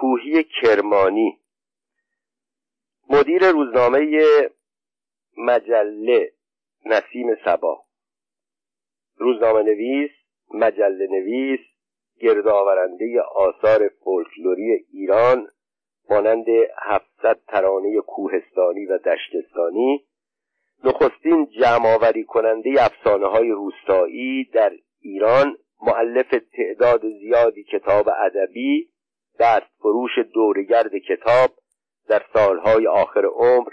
کوهی کرمانی. مدیر روزنامه مجله نسیم سبا. روزنامه نویس مجله نویس گردآورنده آثار فولکلوری ایران مانند هفتصد ترانه کوهستانی و دشتستانی. نخستین جمعآوری کننده افسانه های روستایی در ایران معلف تعداد زیادی کتاب ادبی دست فروش دورگرد کتاب در سالهای آخر عمر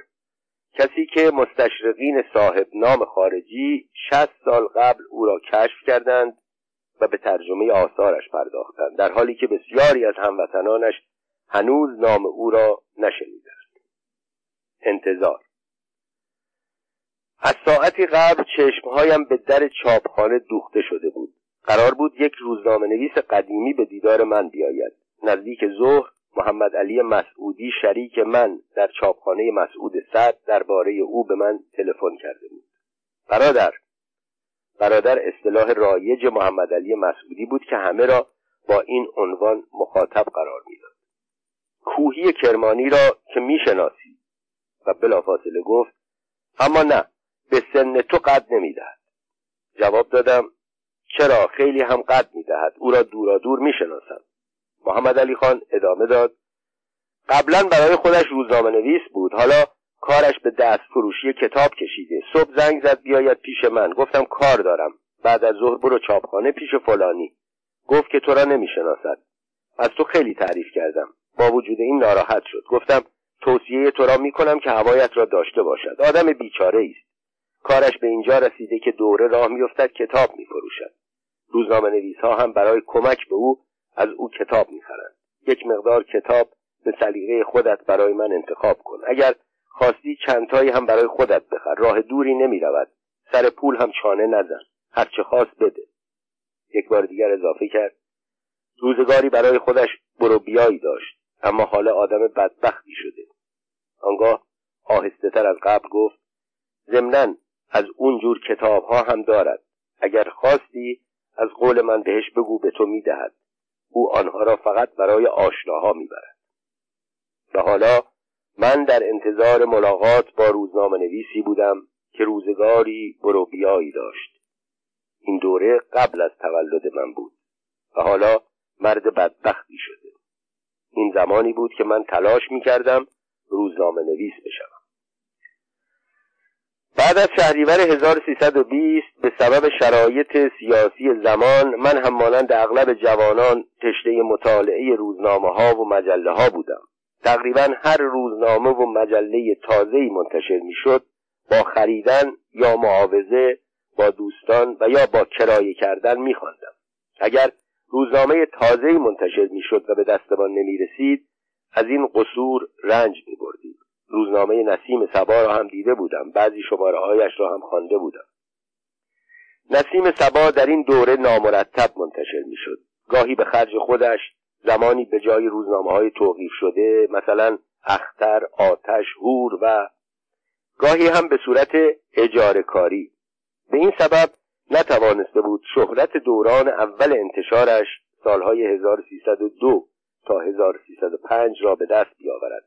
کسی که مستشرقین صاحب نام خارجی شست سال قبل او را کشف کردند و به ترجمه آثارش پرداختند در حالی که بسیاری از هموطنانش هنوز نام او را نشنیدند. انتظار. از ساعتی قبل چشمهایم به در چاپخانه دوخته شده بود. قرار بود یک روزنامه نویس قدیمی به دیدار من بیاید. نزدیک ظهر محمد علی مسعودی شریک من در چاپخانه مسعود صد درباره او به من تلفن کرده بود. برادر برادر اصطلاح رایج محمد علی مسعودی بود که همه را با این عنوان مخاطب قرار می‌داد. کوهی کرمانی را که می‌شناسی. و بلافاصله گفت اما نه به سن تو قد نمی‌دهد. جواب دادم چرا؟ خیلی هم قد می‌دهد. او را دورا دور می‌شناسم. محمد علی خان ادامه داد. قبلا برای خودش روزنامه نویس بود. حالا کارش به دست فروشی کتاب کشیده. صبح زنگ زد بیاید پیش من. گفتم کار دارم. بعد از ظهر برو چاپخانه پیش فلانی. گفت که تو را نمی‌شناسد. از تو خیلی تعریف کردم. با وجود این ناراحت شد. گفتم توصیه تو را می‌کنم که هوایت را داشته باشد. آدم بیچاره است. کارش به اینجا رسیده که دوره راه میافتد کتاب میفروشد. روزنامه نویس ها هم برای کمک به او از او کتاب می‌خرند یک مقدار کتاب به سلیقه خودت برای من انتخاب کن. اگر خواستی چندتایی هم برای خودت بخر. راه دوری نمی رود سر پول هم چانه نزن. هرچه خواست بده. یک بار دیگر اضافه کرد. روزگاری برای خودش برو بیایی داشت. اما حالا آدم بدبختی شده. آنگاه آهسته تر از قبل گفت ضمنا از اون جور کتاب ها هم دارد. اگر خواستی از قول من بهش بگو به تو می‌دهد. او آنها را فقط برای آشناها می‌برد. و حالا من در انتظار ملاقات با روزنامه نویسی بودم که روزگاری برو بیایی داشت. این دوره قبل از تولد من بود و حالا مرد بدبختی شده. این زمانی بود که من تلاش می کردم روزنامه نویس بشم بعد از شهریور 1320 به سبب شرایط سیاسی زمان من هم مانند اغلب جوانان تشنه مطالعه روزنامه ها و مجله ها بودم. تقریبا هر روزنامه و مجله تازه‌ای منتشر می‌شد با خریدن یا معاوضه با دوستان و یا با کرایه کردن میخواندم. اگر روزنامه تازه‌ای منتشر می‌شد و به دستمان نمی‌رسید از این قصور رنج میبردیم. روزنامه نسیم سبا را هم دیده بودم. بعضی شماره هایش را هم خوانده بودم. نسیم سبا در این دوره نامرتب منتشر می‌شد. گاهی به خرج خودش زمانی به جای روزنامه های توقیف شده مثلا اختر آتش هور و گاهی هم به صورت اجاره کاری. به این سبب نتوانسته بود شهرت دوران اول انتشارش سالهای 1302 تا 1305 را به دست بیاورد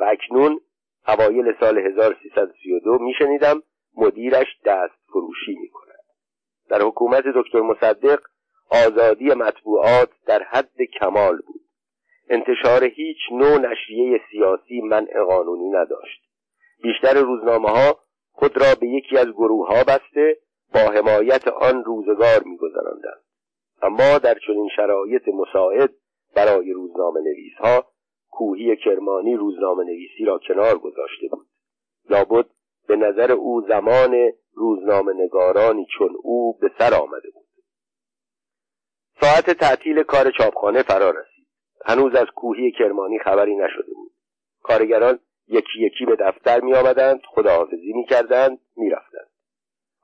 و اکنون اوایل سال 1332 میشنیدم مدیرش دست فروشی می کند. در حکومت دکتر مصدق آزادی مطبوعات در حد کمال بود. انتشار هیچ نوع نشریه سیاسی منع قانونی نداشت. بیشتر روزنامه ها خود را به یکی از گروه ها بسته با حمایت آن روزگار میگذراندند. اما در چنین شرایط مساعد برای روزنامه نویس ها کوهی کرمانی روزنامه نویسی را کنار گذاشته بود. لابد به نظر او زمان روزنامه نگارانی چون او به سر آمده بود. ساعت تعطیل کار چاپخانه فرا رسید. هنوز از کوهی کرمانی خبری نشده بود. کارگران یکی یکی به دفتر می آمدند خداحافظی می کردند می رفتند.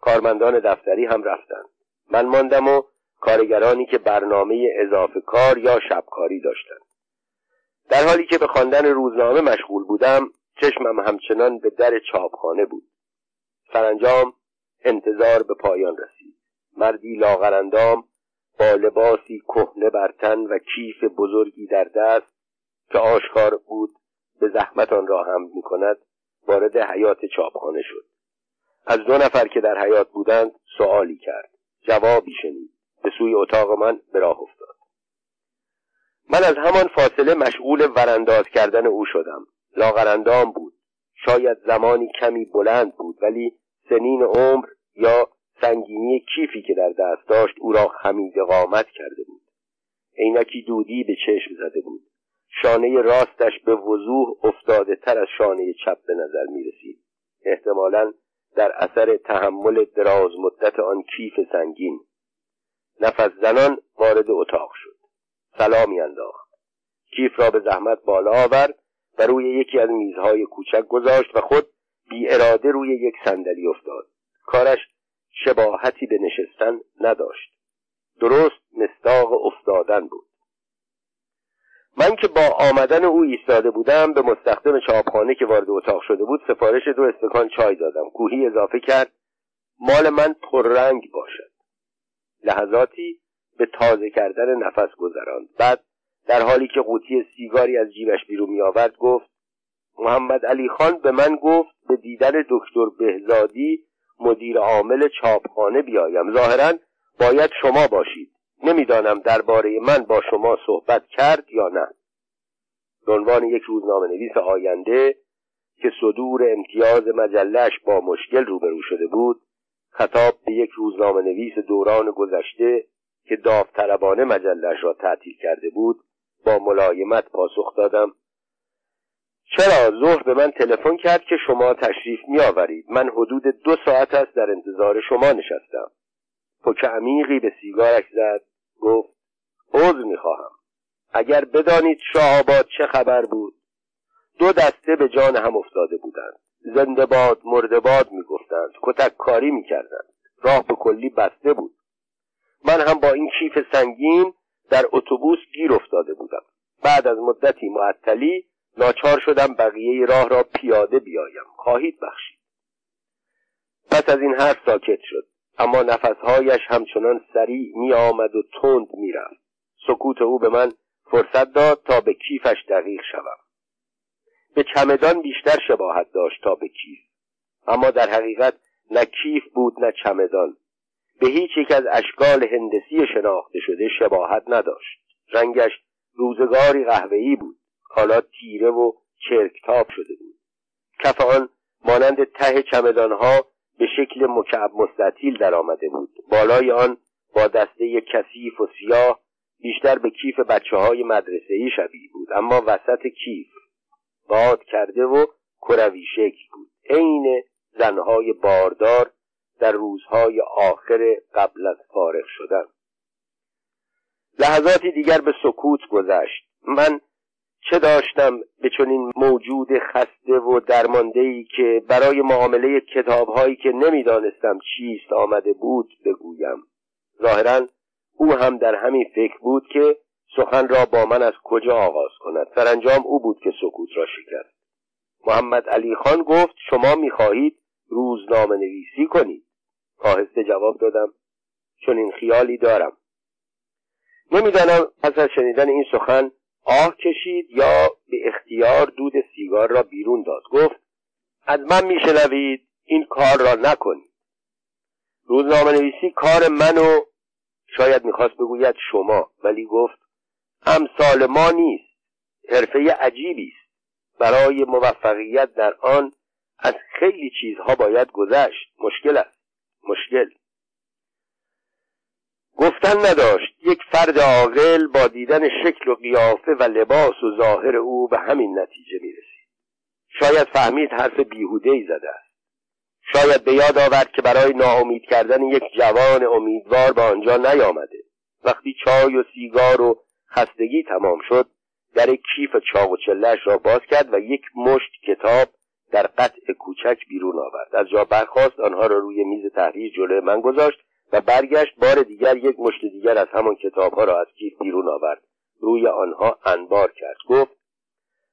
کارمندان دفتری هم رفتند. من ماندم و کارگرانی که برنامه اضافه کار یا شبکاری داشتند. در حالی که به خواندن روزنامه مشغول بودم چشمم همچنان به در چاپخانه بود. سرانجام انتظار به پایان رسید. مردی لاغرندام با لباسی کهنه بر تن و کیف بزرگی در دست که آشکار بود به زحمت آن را هم می کند وارد حیات چاپخانه شد. از دو نفر که در حیات بودند سوالی کرد. جوابی شنید. به سوی اتاق من به راه افتاد. من از همان فاصله مشغول ورانداز کردن او شدم. لاغرندام بود. شاید زمانی کمی بلند بود ولی سنین عمر یا سنگینی کیفی که در دست داشت او را خمید قامت کرده بود. عینکی دودی به چشم زده بود. شانه راستش به وضوح افتاده تر از شانه چپ به نظر می رسید. احتمالا در اثر تحمل دراز مدت آن کیف سنگین. نفس زنان وارد اتاق شد. سلامی انداخت. کیف را به زحمت بالا آورد و روی یکی از میزهای کوچک گذاشت و خود بی اراده روی یک صندلی افتاد. کارش شباهتی به نشستن نداشت. درست مستاق افتادن بود. من که با آمدن او ایستاده بودم به مستخدم چاپخانه که وارد اتاق شده بود سفارش دو استکان چای دادم. کوهی اضافه کرد مال من پررنگ باشد. لحظاتی به تازه کردن نفس گذراند. بعد در حالی که قوطی سیگاری از جیبش بیرون می آورد گفت محمد علی خان به من گفت به دیدن دکتر بهزادی مدیر عامل چاپخانه بیایم. ظاهرا باید شما باشید. نمی‌دانم درباره من با شما صحبت کرد یا نه. به عنوان یک روزنامه نویس آینده که صدور امتیاز مجلش با مشکل روبرو شده بود خطاب به یک روزنامه نویس دوران گذشته که داوطلبانه مجلش را تعطیل کرده بود با ملایمت پاسخ دادم. چرا؟ ظهر به من تلفن کرد که شما تشریف می آورید من حدود دو ساعت است در انتظار شما نشستم. پک عمیقی به سیگارش زد گفت عذر می‌خواهم. اگر بدانید شاه آباد چه خبر بود. دو دسته به جان هم افتاده بودند. زنده باد مرده باد می‌گفتند. کتک کاری می‌کردند. راه به کلی بسته بود. من هم با این کیف سنگین در اتوبوس گیر افتاده بودم. بعد از مدتی معطلی ناچار شدم بقیه راه را پیاده بیایم. خواهید بخشید. پس از این حرف ساکت شد. اما نفسهایش همچنان سریع می آمد و تند می رفت. سکوت او به من فرصت داد تا به کیفش دقیق شوم. به چمدان بیشتر شباهت داشت تا به کیف. اما در حقیقت نه کیف بود نه چمدان. به هیچ یک از اشکال هندسی شناخته شده شباهت نداشت. رنگش روزگاری قهوه‌ای بود. حالا تیره و چرکتاب شده بود. کف آن مانند ته چمدانها به شکل مکعب مستطیل در آمده بود. بالای آن با دسته کثیف و سیاه بیشتر به کیف بچه های مدرسه ای شبیه بود. اما وسط کیف باد کرده و کروی شکل بود. عین زنهای باردار در روزهای آخر قبل از فارغ شدن. لحظاتی دیگر به سکوت گذشت. من چه داشتم به چنین موجود خسته و درمانده ای که برای معامله کتابهایی که نمی‌دانستم چیست آمده بود بگویم. ظاهرا او هم در همین فکر بود که سخن را با من از کجا آغاز کند. سرانجام او بود که سکوت را شکست. محمد علی خان گفت شما می‌خواهید روزنامه نویسی کنید؟ آهسته جواب دادم چون این خیالی دارم. نمی‌دانم پس از شنیدن این سخن آه کشید یا به اختیار دود سیگار را بیرون داد. گفت از من میشنوید این کار را نکنید. روزنامه نویسی کار من و شاید می‌خواست بگوید شما ولی گفت امثال ما نیست حرفه عجیبی است. برای موفقیت در آن از خیلی چیزها باید گذشت. مشکل است. مشکل. گفتن نداشت. یک فرد عاقل با دیدن شکل و قیافه و لباس و ظاهر او به همین نتیجه می‌رسید. شاید فهمید حرف بیهوده ای زده است. شاید به یاد آورد که برای ناامید کردن یک جوان امیدوار به آنجا نیامده. وقتی چای و سیگار و خستگی تمام شد در کیف چاق و چلش را باز کرد و یک مشت کتاب در قطع کوچک بیرون آورد. از جا برخواست آنها را روی میز تحریر جلوی من گذاشت و برگشت بار دیگر یک مشت دیگر از همان کتاب ها را از کیف بیرون آورد. روی آنها انبار کرد. گفت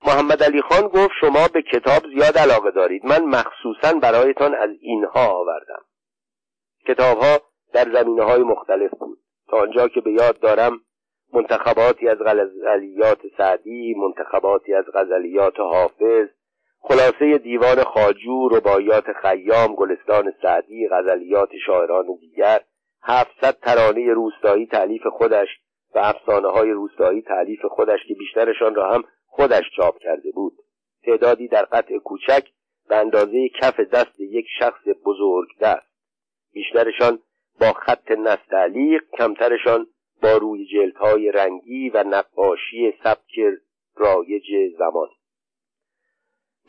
محمد علی خان گفت شما به کتاب زیاد علاقه دارید. من مخصوصا برایتان از اینها آوردم. کتاب ها در زمینه های مختلف بود. تا آنجا که به یاد دارم منتخباتی از غزلیات سعدی منتخباتی از غزلیات حافظ خلاصه دیوان خاجو ربایات خیام گلستان سعدی غزلیات شاعران دیگر هفتصد ترانه روستایی تعلیف خودش و افسانه های روستایی تعلیف خودش که بیشترشان را هم خودش چاپ کرده بود. تعدادی در قطع کوچک به اندازه کف دست یک شخص بزرگ دست بیشترشان با خط نستعلیق کمترشان با روی جلدهای رنگی و نقاشی سبک رایج زمان.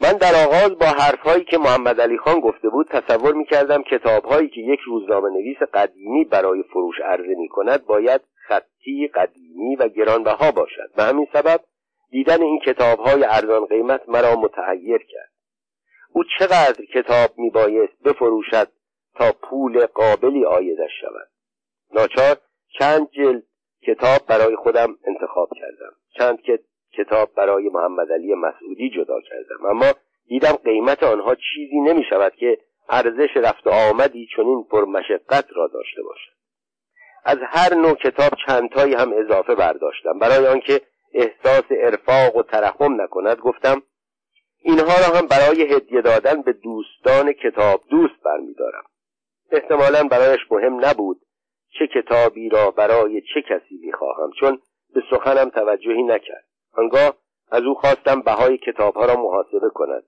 من در آغاز با حرفهایی که محمد علی خان گفته بود تصور می کردم کتابهایی که یک روزنامه نویس قدیمی برای فروش عرضه می کند باید خطی قدیمی و گرانبها باشد و همین سبب دیدن این کتابهای ارزان قیمت مرا متحیر کرد. او چقدر کتاب می بایست بفروشد تا پول قابلی آیدش شود؟ ناچار چند جلد کتاب برای خودم انتخاب کردم. چند کتاب برای محمد علی مسعودی جدا کردم. اما دیدم قیمت آنها چیزی نمی شود که ارزش رفت آمدی چنین پرمشقت را داشته باشد. از هر نوع کتاب چندتایی هم اضافه برداشتم. برای آنکه احساس ارفاق و ترحم نکند گفتم اینها را هم برای هدیه دادن به دوستان کتاب دوست برمیدارم. احتمالا برایش مهم نبود چه کتابی را برای چه کسی می‌خواهم چون به سخنم توجهی نکرد. آنگاه از او خواستم بهای کتابها را محاسبه کند.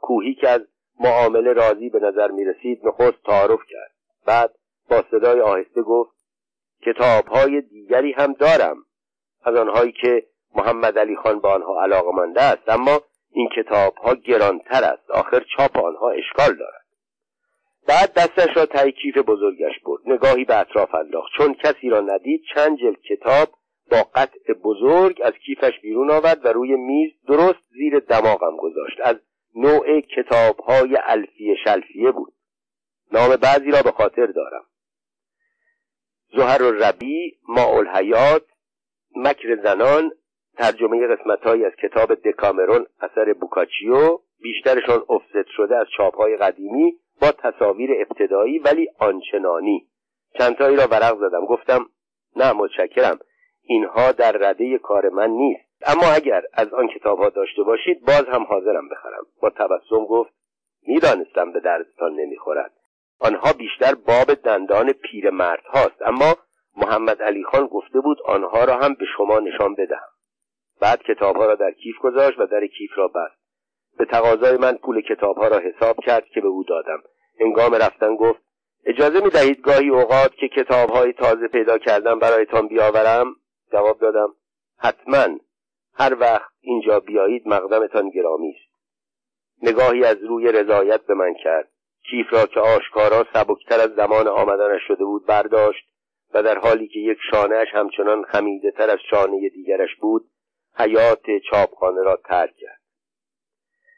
کوهی که از معامله راضی به نظر می رسید نخست تعارف کرد. بعد با صدای آهسته گفت کتابهای دیگری هم دارم از آنهایی که محمد علی خان به آنها علاقمنده است اما این کتابها گرانتر است. آخر چاپ آنها اشکال دارد. بعد دستش را تای کیف بزرگش برد. نگاهی به اطراف انداخت. چون کسی را ندید چند جلد کتاب با قطع بزرگ از کیفش بیرون آورد و روی میز درست زیر دماغم گذاشت. از نوع کتاب های الفیه شلفیه بود. نام بعضی را به خاطر دارم. زهر و ربی ما الحیات مکر زنان ترجمه قسمت از کتاب دکامرون اثر بوکاچیو بیشترشان افزت شده از چاپ های قدیمی با تصاویر ابتدایی ولی آنچنانی. چندتایی را ورق زدم. گفتم نه متشکرم. اینها در رده کار من نیست. اما اگر از آن کتاب ها داشته باشید باز هم حاضرم بخرم. با تبسم گفت می‌دانستم به دردتان نمی‌خورد. آنها بیشتر باب دندان پیرمرد هاست. اما محمد علی خان گفته بود آنها را هم به شما نشان بدهم. بعد کتابها را در کیف گذاشت و در کیف را بست. به تقاضای من پول کتابها را حساب کرد که به او دادم. هنگام رفتن گفت اجازه می دهید گاهی اوقات که کتابهای تازه پیدا کردم برایتان بیاورم؟ جواب دادم حتما. هر وقت اینجا بیایید مقدمتان گرامی است. نگاهی از روی رضایت به من کرد. کیف را که آشکارا سبکتر از زمان آمدنش شده بود برداشت و در حالی که یک شانهش همچنان خمیده تر از شانه دیگرش بود حیات چاپخانه را ترک کرد.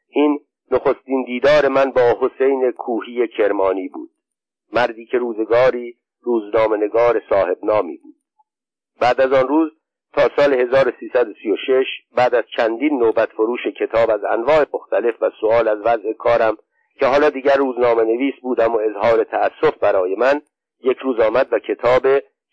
این نخستین دیدار من با حسین کوهی کرمانی بود. مردی که روزگاری روزنامهنگار صاحب نامی بود. بعد از آن روز تا سال 1336 بعد از چندین نوبت فروش کتاب از انواع مختلف و سوال از وضع کارم که حالا دیگر روزنامه نویس بودم و اظهار تأسف برای من یک روز آمد و کتاب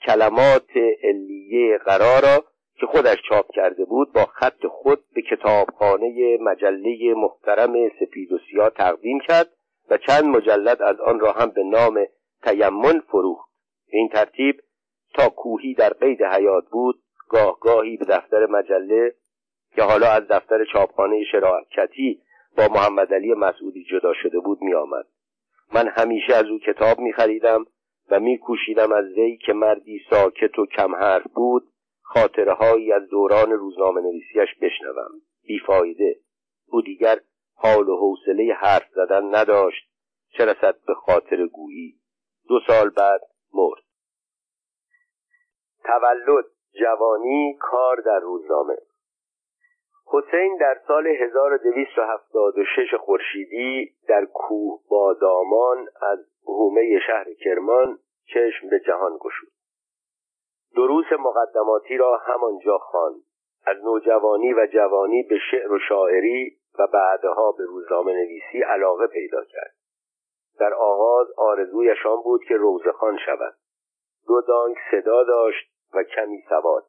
کلمات علیه قرارا که خودش چاپ کرده بود با خط خود به کتابخانه مجله محترم سپید و سیاه تقدیم کرد و چند مجلد از آن را هم به نام تیمن فروخت. این ترتیب تا کوهی در قید حیات بود گاه گاهی به دفتر مجله که حالا از دفتر چاپخانه شراکتی با محمد علی مسعودی جدا شده بود می آمد. من همیشه از او کتاب می خریدم و می کوشیدم از وی که مردی ساکت و کم حرف بود خاطره هایی از دوران روزنامه نویسیش بشنوم. بیفایده. او دیگر حال و حوصله حرف زدن نداشت چه رسد به خاطر گویی. دو سال بعد مرد. تولد جوانی کار در روزنامه. حسین در سال 1276 خورشیدی در کوه بادامان از هومه شهر کرمان چشم به جهان گشود. دروس مقدماتی را همانجا خواند. از نوجوانی و جوانی به شعر و شاعری و بعدها به روزنامه نویسی علاقه پیدا کرد. در آغاز آرزویش آن بود که روزخان شود. دو دانگ صدا داشت و کمی سواد.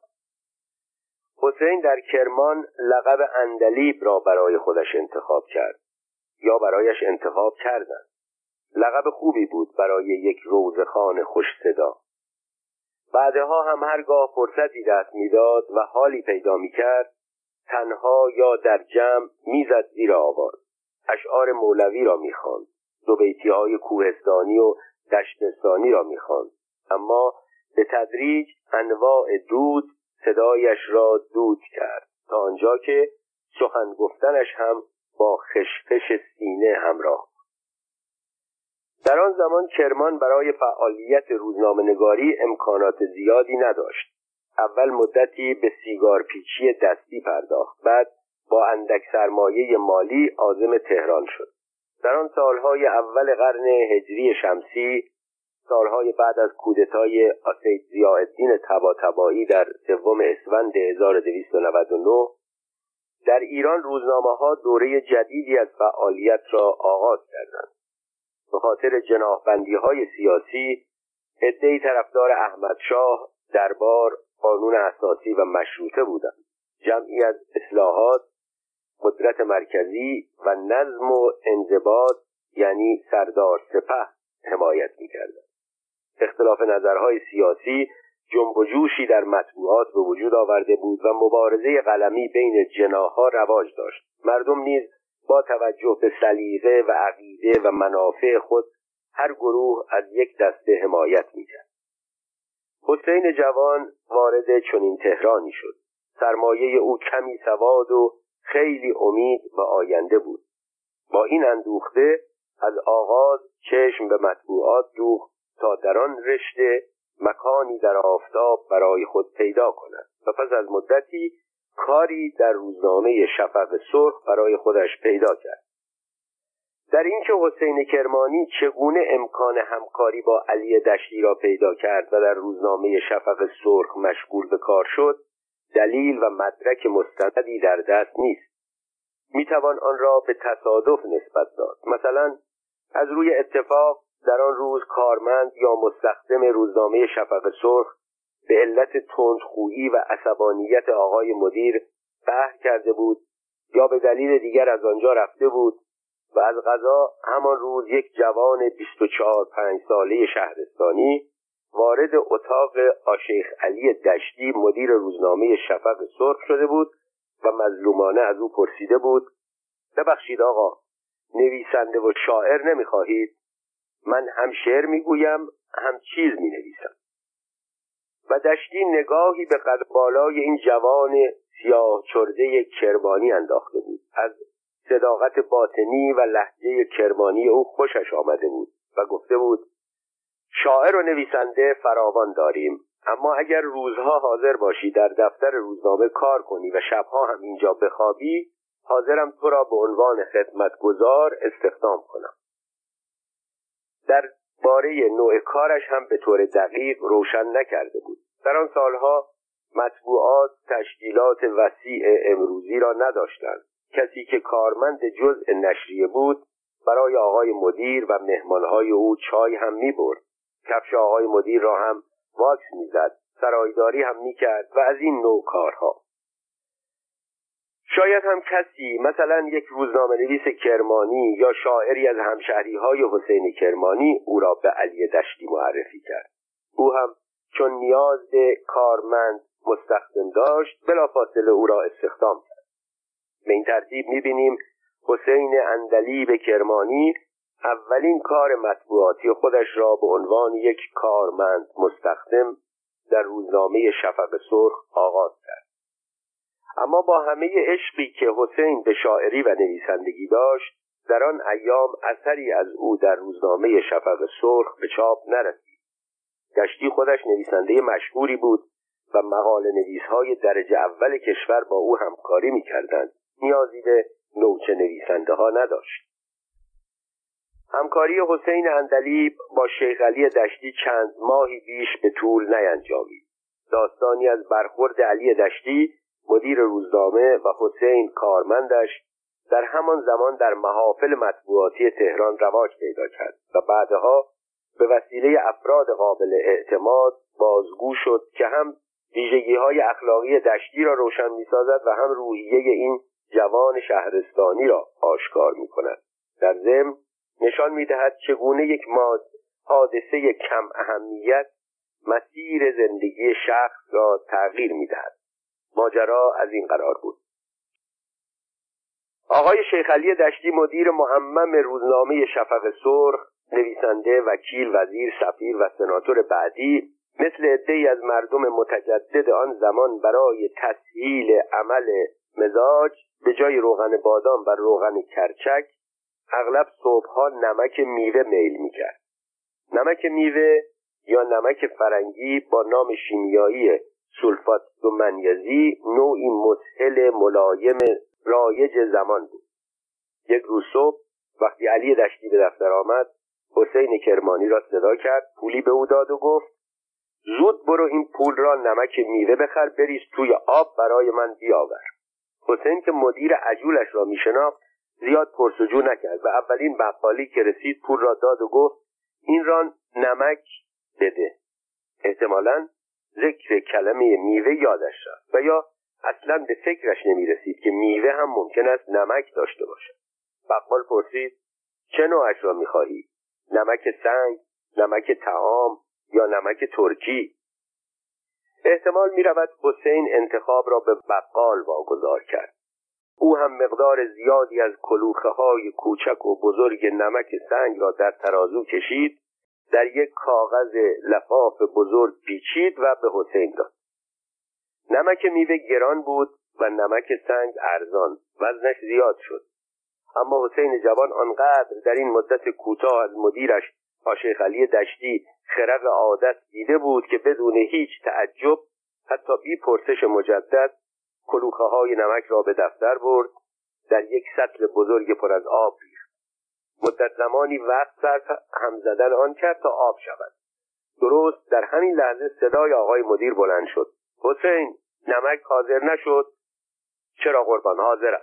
حسین در کرمان لقب اندلیب را برای خودش انتخاب کرد. یا برایش انتخاب کردند لقب خوبی بود برای یک روزخان خوش صدا. بعدها هم هرگاه فرصتی دست می‌داد و حالی پیدا می‌کرد تنها یا در جمع می‌زد زیر آواز. اشعار مولوی را می‌خواند. دو بیتی های کوهستانی و دشتستانی را می‌خواند. اما به تدریج انواع دود صدایش را دود کرد تا آنجا که سخن گفتنش هم با خشخش سینه همراه در آن زمان کرمان برای فعالیت روزنامهنگاری امکانات زیادی نداشت. اول مدتی به سیگار پیچی دستی پرداخت بعد با اندک سرمایه مالی عازم تهران شد. در آن سالهای اول قرن هجری شمسی سالهای بعد از کودتای آسید زیاءالدین تباتبایی در سوم اسفند 1299 در ایران روزنامه ها دوره جدیدی از فعالیت را آغاز کردند. به خاطر جناحبندی های سیاسی عدهای طرفدار احمدشاه دربار قانون اساسی و مشروطه بودند. جمعی از اصلاحات قدرت مرکزی و نظم و انضباط یعنی سردار سپه حمایت می‌کردند. اختلاف نظرهای سیاسی جنب و جوشی در مطبوعات به وجود آورده بود و مبارزه قلمی بین جناها رواج داشت. مردم نیز با توجه به سلیقه و عقیده و منافع خود هر گروه از یک دسته حمایت می‌کرد. حسین جوان وارد چنین تهرانی شد. سرمایه او کمی سواد و خیلی امید به آینده بود. با این اندوخته از آغاز چشم به مطبوعات دوخت تا در آن رشته مکانی در آفتاب برای خود پیدا کند. و پس از مدتی کاری در روزنامه شفق سرخ برای خودش پیدا کرد. در اینکه حسین کرمانی چگونه امکان همکاری با علی دشتی را پیدا کرد و در روزنامه شفق سرخ مشغول به کار شد دلیل و مدرک مستندی در دست نیست. می‌توان آن را به تصادف نسبت داد. مثلا از روی اتفاق در آن روز کارمند یا مستخدم روزنامه شفق سرخ به علت تندخویی و عصبانیت آقای مدیر قهر کرده بود یا به دلیل دیگر از آنجا رفته بود و از غذا همان روز یک جوان 24 پنج ساله شهرستانی وارد اتاق آشیخ علی دشتی مدیر روزنامه شفق سرخ شده بود و مظلومانه از او پرسیده بود ببخشید آقا نویسنده و شاعر نمی‌خواهید؟ من هم شعر می‌گویم هم چیز می‌نویسم. و دشتی نگاهی به قد بالای این جوان سیاه چرده کرمانی انداخته بود. از صداقت باطنی و لحجه کرمانی او خوشش آمده بود و گفته بود شاعر و نویسنده فراوان داریم اما اگر روزها حاضر باشی در دفتر روزنامه کار کنی و شبها هم اینجا بخوابی حاضرم تو را به عنوان خدمتگزار استخدام کنم. در باره نوع کارش هم به طور دقیق روشن نکرده بود. در آن سالها مطبوعات تشکیلات وسیع امروزی را نداشتند. کسی که کارمند جزء نشریه بود برای آقای مدیر و مهمانهای او چای هم می برد کفش آقای مدیر را هم واکس می‌زد سرایداری هم می‌کرد و از این نوع کارها. شاید هم کسی مثلا یک روزنامه نویس کرمانی یا شاعری از همشهری های حسین کرمانی او را به علی دشتی معرفی کرد. او هم چون نیاز به کارمند مستخدم داشت بلافاصله او را استخدام کرد. به این ترتیب می‌بینیم حسین اندلیب کرمانی اولین کار مطبوعاتی خودش را به عنوان یک کارمند مستخدم در روزنامه شفق سرخ آغاز کرد. اما با همه عشقی که حسین به شاعری و نویسندگی داشت در آن ایام اثری از او در روزنامه شفق سرخ به چاپ نرسید. گشتی خودش نویسنده مشهوری بود و مقال نویسهای درجه اول کشور با او همکاری می‌کردند. نیازی به نوچه نویسنده ها نداشت. همکاری حسین اندلیب با شیخ علی دشتی چند ماهی بیش به طول نینجامید داستانی از برخورد علی دشتی مدیر روزنامه و حسین کارمندش در همان زمان در محافل مطبوعاتی تهران رواج پیدا کرد و بعدها به وسیله افراد قابل اعتماد بازگو شد که هم ویژگی های اخلاقی دشتی را روشن می سازد و هم روحیه این جوان شهرستانی را آشکار می کند در ضمن نشان می دهد چگونه یک ماد حادثه کم اهمیت مسیر زندگی شخص را تغییر می دهد ماجرا از این قرار بود. آقای شیخ علی دشتی مدیر معمم روزنامه شفق سرخ نویسنده وکیل وزیر سفیر و سناتور بعدی مثل عدهای از مردم متجدد آن زمان برای تسهیل عمل مزاج به جای روغن بادام و روغن کرچک اغلب صبحها نمک میوه میل می‌کرد. نمک میوه یا نمک فرنگی با نام شیمیایی سولفات دو منیزی نوعی مسهل ملایم رایج زمان بود. یک روز صبح وقتی علی دشتی به دفتر آمد حسین کرمانی را صدا کرد پولی به او داد و گفت زود برو این پول را نمک میوه بخر بریز توی آب برای من بیاور. حسین که مدیر عجولش را میشناخت زیاد پرسجو نکرد و اولین بقالی که رسید پول را داد و گفت این را نمک بده. احتمالا ذکر کلمه میوه یادش رفت و یا اصلا به فکرش نمی رسید که میوه هم ممکن است نمک داشته باشد. بقال پرسید چه نوعش را می‌خواهی؟ نمک سنگ نمک تعام یا نمک ترکی؟ احتمال می رود حسین انتخاب را به بقال واگذار کرد. او هم مقدار زیادی از کلوخه های کوچک و بزرگ نمک سنگ را در ترازو کشید در یک کاغذ لفاف بزرگ پیچید و به حسین داد. نمک میوه گران بود و نمک سنگ ارزان وزنش زیاد شد. اما حسین جوان آنقدر در این مدت کوتاه از مدیرش آشیخ علی دشتی خرق عادت دیده بود که بدون هیچ تعجب حتی بی پرسش مجدد کلوخه های نمک را به دفتر برد در یک سطل بزرگ پر از آب مدت زمانی وقت صرف هم زدن آن کرد تا آب شود. درست در همین لحظه صدای آقای مدیر بلند شد. حسین نمک حاضر نشد. چرا قربان حاضرم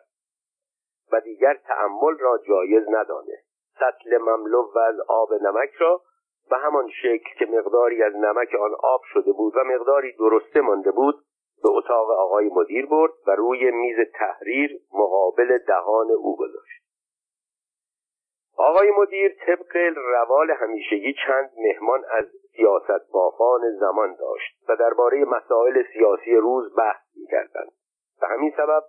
و دیگر تحمل را جایز ندانه. سطل مملو و از آب نمک را به همان شکل که مقداری از نمک آن آب شده بود و مقداری درسته مانده بود به اتاق آقای مدیر برد و روی میز تحریر مقابل دهان او گذاشت. آقای مدیر طبق روال همیشگی چند مهمان از سیاست بافان زمان داشت و درباره مسائل سیاسی روز بحث می‌کردند. به همین سبب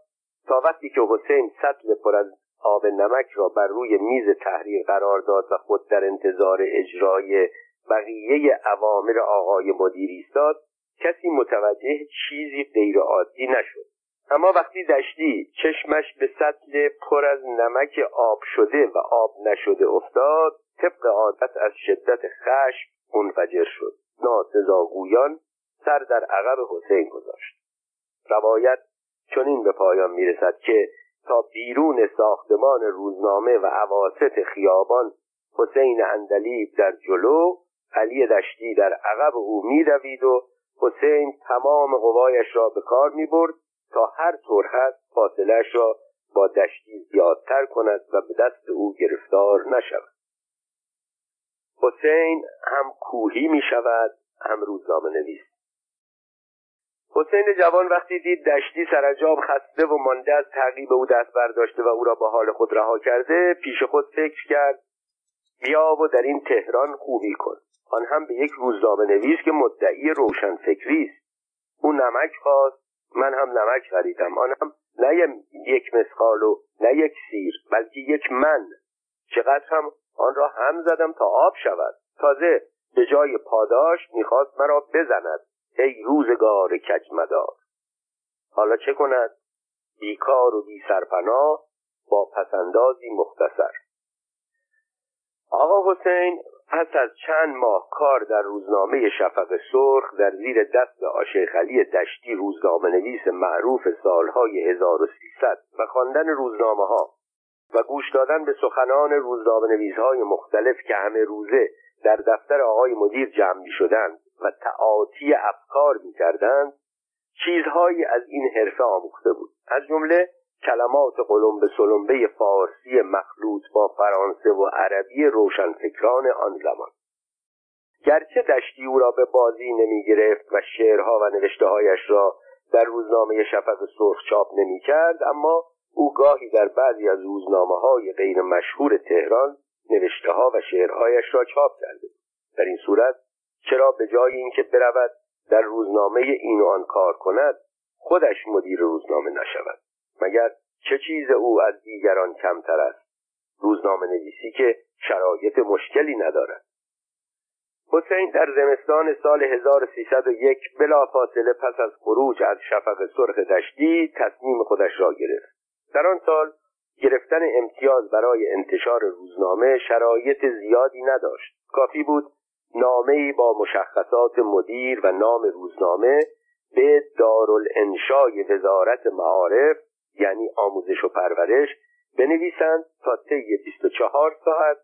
تا وقتی که حسین سطل پر از آب نمک را بر روی میز تحریر قرار داد و خود در انتظار اجرای بقیه عوامر آقای مدیر ایستاد کسی متوجه چیزی غیرعادی نشد. اما وقتی دشتی چشمش به سطل پر از نمک آب شده و آب نشده افتاد طبق عادت از شدت خشم منفجر شد. ناسزاگویان سر در عقب حسین گذاشت. روایت چنین به پایان می‌رسد که تا بیرون ساختمان روزنامه و عواست خیابان حسین اندلیب در جلو علی دشتی در عقب او میدوید و حسین تمام قوایش را به کار می برد تا هر طور هست فاصلهش را با دشتی زیادتر کند و به دست او گرفتار نشود. حسین هم کوهی می شود هم روزنامه نویس حسین جوان وقتی دید دشتی سرجاب خسته و مانده از تعقیب او دست برداشته و او را به حال خود رها کرده پیش خود فکر کرد بیا و در این تهران خوبی کن. آن هم به یک روزنامه نویس که مدعی روشن فکری است. او نمک خواست من هم نمک خریدم آن هم نه یک مسخال و نه یک سیر بلکه یک من. چقدر هم آن را هم زدم تا آب شود. تازه به جای پاداش می‌خواست مرا بزند. ای روزگار کجمدار. حالا چه کند؟ بیکار و بی سرپناه با پسندازی مختصر. آقا حسین پس از چند ماه کار در روزنامه شفق سرخ در زیر دست آشیخ علی دشتی روزنامه نویس معروف سالهای 1300 و خواندن روزنامه ها و گوش دادن به سخنان روزنامه نویسهای مختلف که همه روزه در دفتر آقای مدیر جمع می شدند و تعاطی افکار می کردند چیزهایی از این حرفه آموخته بود. از جمله کلمات قلمب سلمبه فارسی مخلوط با فرانسه و عربی روشنفکران آن زمان. گرچه دشتی او را به بازی نمی گرفت و شعرها و نوشتههایش را در روزنامه شفق سرخ چاپ نمی کرد اما او گاهی در بعضی از روزنامه های غیر مشهور تهران نوشته ها و شعرهایش را چاپ کرده در این صورت چرا به جای اینکه برود در روزنامه این آن کار کند خودش مدیر روزنامه نشود. مگر چه چیز او از دیگران کمتر است؟ روزنامه نویسی که شرایط مشکلی ندارد. حسین در زمستان سال 1301 فاصله پس از خروج از شفق سرخ دشتی تصمیم خودش را گرفت. در آن سال گرفتن امتیاز برای انتشار روزنامه شرایط زیادی نداشت. کافی بود نامه با مشخصات مدیر و نام روزنامه به دارالانشای وزارت معارف یعنی آموزش و پرورش بنویسند تا طی 24 ساعت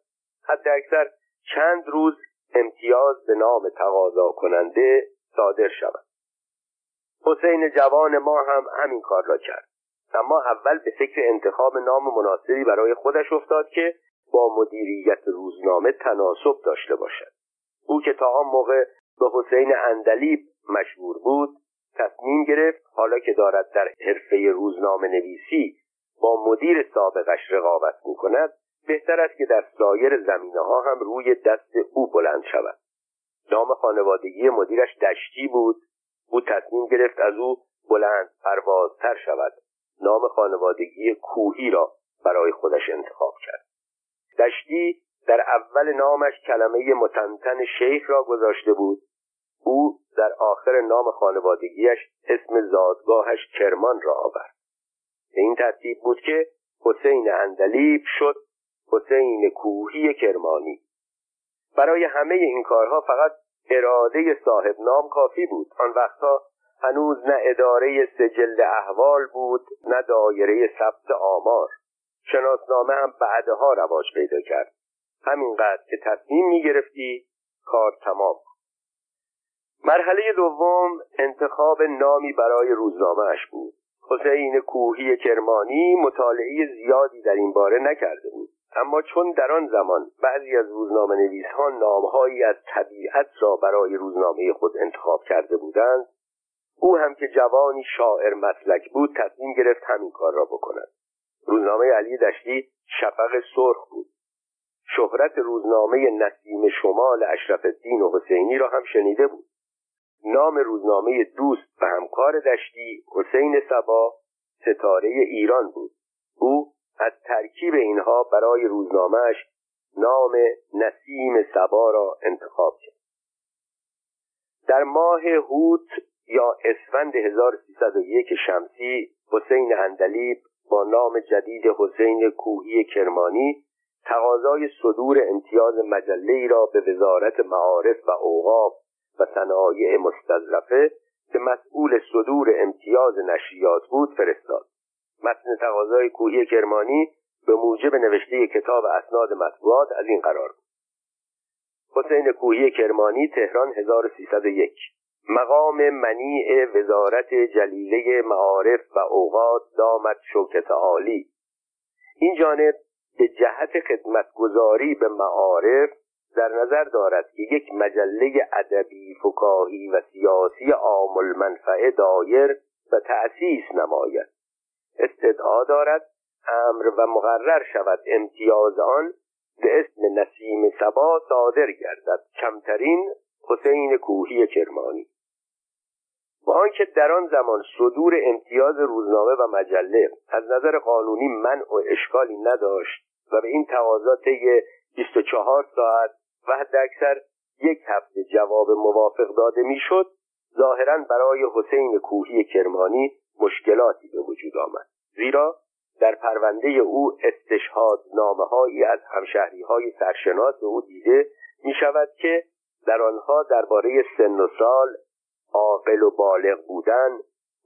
حتی اکثر چند روز امتیاز به نام تقاضا کننده صادر شود. حسین جوان ما هم همین کار را کرد. اما اول به فکر انتخاب نام مناسبی برای خودش افتاد که با مدیریت روزنامه تناسب داشته باشد. او که تا آن موقع به حسین اندلیب مشهور بود تصمیم گرفت حالا که دارد در حرفه روزنامه نویسی با مدیر سابقش رقابت می کند بهتر است که در سایر زمینه ها هم روی دست او بلند شود. نام خانوادگی مدیرش دشتی بود او تصمیم گرفت از او بلند پروازتر شود. نام خانوادگی کوهی را برای خودش انتخاب کرد. دشتی در اول نامش کلمه متنتن شیخ را گذاشته بود. او در آخر نام خانوادگیش اسم زادگاهش کرمان را آورد. به این ترتیب بود که حسین اندلیب شد حسین کوهی کرمانی. برای همه این کارها فقط اراده صاحب نام کافی بود. آن وقتها هنوز نه اداره سجل احوال بود نه دایره ثبت آمار. شناسنامه هم بعدها رواج پیدا کرد. همینقدر که تصمیم می‌گرفتی کار تمام مرحله دوم انتخاب نامی برای روزنامهاش بود. حسین کوهی کرمانی مطالعه زیادی در این باره نکرده بود. اما چون در آن زمان بعضی از روزنامه نویسها نامهایی از طبیعت را برای روزنامه خود انتخاب کرده بودند او هم که جوانی شاعر مسلک بود تصمیم گرفت همین کار را بکند. روزنامه علی دشتی شفق سرخ بود. شهرت روزنامه نسیم شمال اشرف الدین و حسینی را هم شنیده بود. نام روزنامه دوست و همکار دشتی حسین سبا ستاره ایران بود. او از ترکیب اینها برای روزنامهش نام نسیم سبا را انتخاب کرد. در ماه هوت یا اسفند 1301 شمسی حسین اندلیب با نام جدید حسین کوهی کرمانی تقاضای صدور امتیاز مجله را به وزارت معارف و اوقاف و صنایع مستظرفه که مسئول صدور امتیاز نشریات بود فرستاد. متن تقاضای کوهی کرمانی به موجب نوشته کتاب اسناد مطبوعات از این قرار بود. حسین کوهی کرمانی تهران 1301 مقام منیع وزارت جلیله معارف و اوقات دامت شوکت عالی. این جانب به جهت خدمتگذاری به معارف در نظر دارد که یک مجله ادبی فکاهی و سیاسی عام المنفعه دایر و تأسیس نماید. استدعا دارد امر و مقرر شود امتیاز آن به اسم نسیم سبا صادر گردد کمترین حسین کوهی کرمانی. با آنکه در آن زمان صدور امتیاز روزنامه و مجله از نظر قانونی منع و اشکالی نداشت و به این تقاضا طی 24 ساعت و اکثر یک هفته جواب موافق داده می‌شد ظاهرا برای حسین کوهی کرمانی مشکلاتی به وجود آمد. زیرا در پرونده او استشهاد نامه هایی از همشهری های سرشناس او دیده می شود که در آنها درباره سن و سال عاقل و بالغ بودن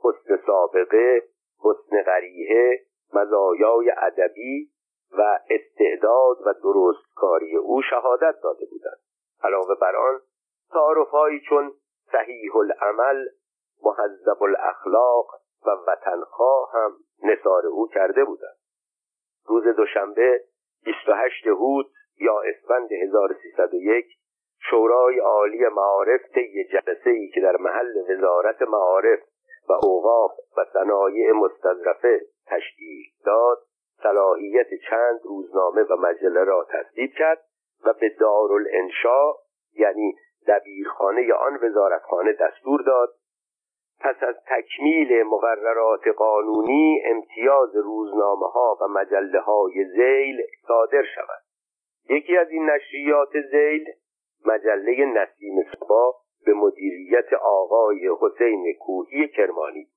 حسن سابقه حسن غریحه مزایای ادبی و استعداد و درستکاری او شهادت داده بودند. علاوه بر آن تعارفهایی چون صحیح العمل محذب الاخلاق و وطنخواه هم نثار او کرده بودند. روز دوشنبه 28 هوت یا اسفند 1301 شورای عالی معارف طی جلسه ای که در محل وزارت معارف و اوقاف و صنایع مستظرفه تشکیل داد صلاحیت چند روزنامه و مجله را تصدیب کرد و به دارالانشا یعنی دبیرخانه آن وزارتخانه دستور داد. پس از تکمیل مقررات قانونی امتیاز روزنامه ها و مجله های زیل صادر شود. یکی از این نشریات زیل مجله نسیم سبا به مدیریت آقای حسین کوهی کرمانی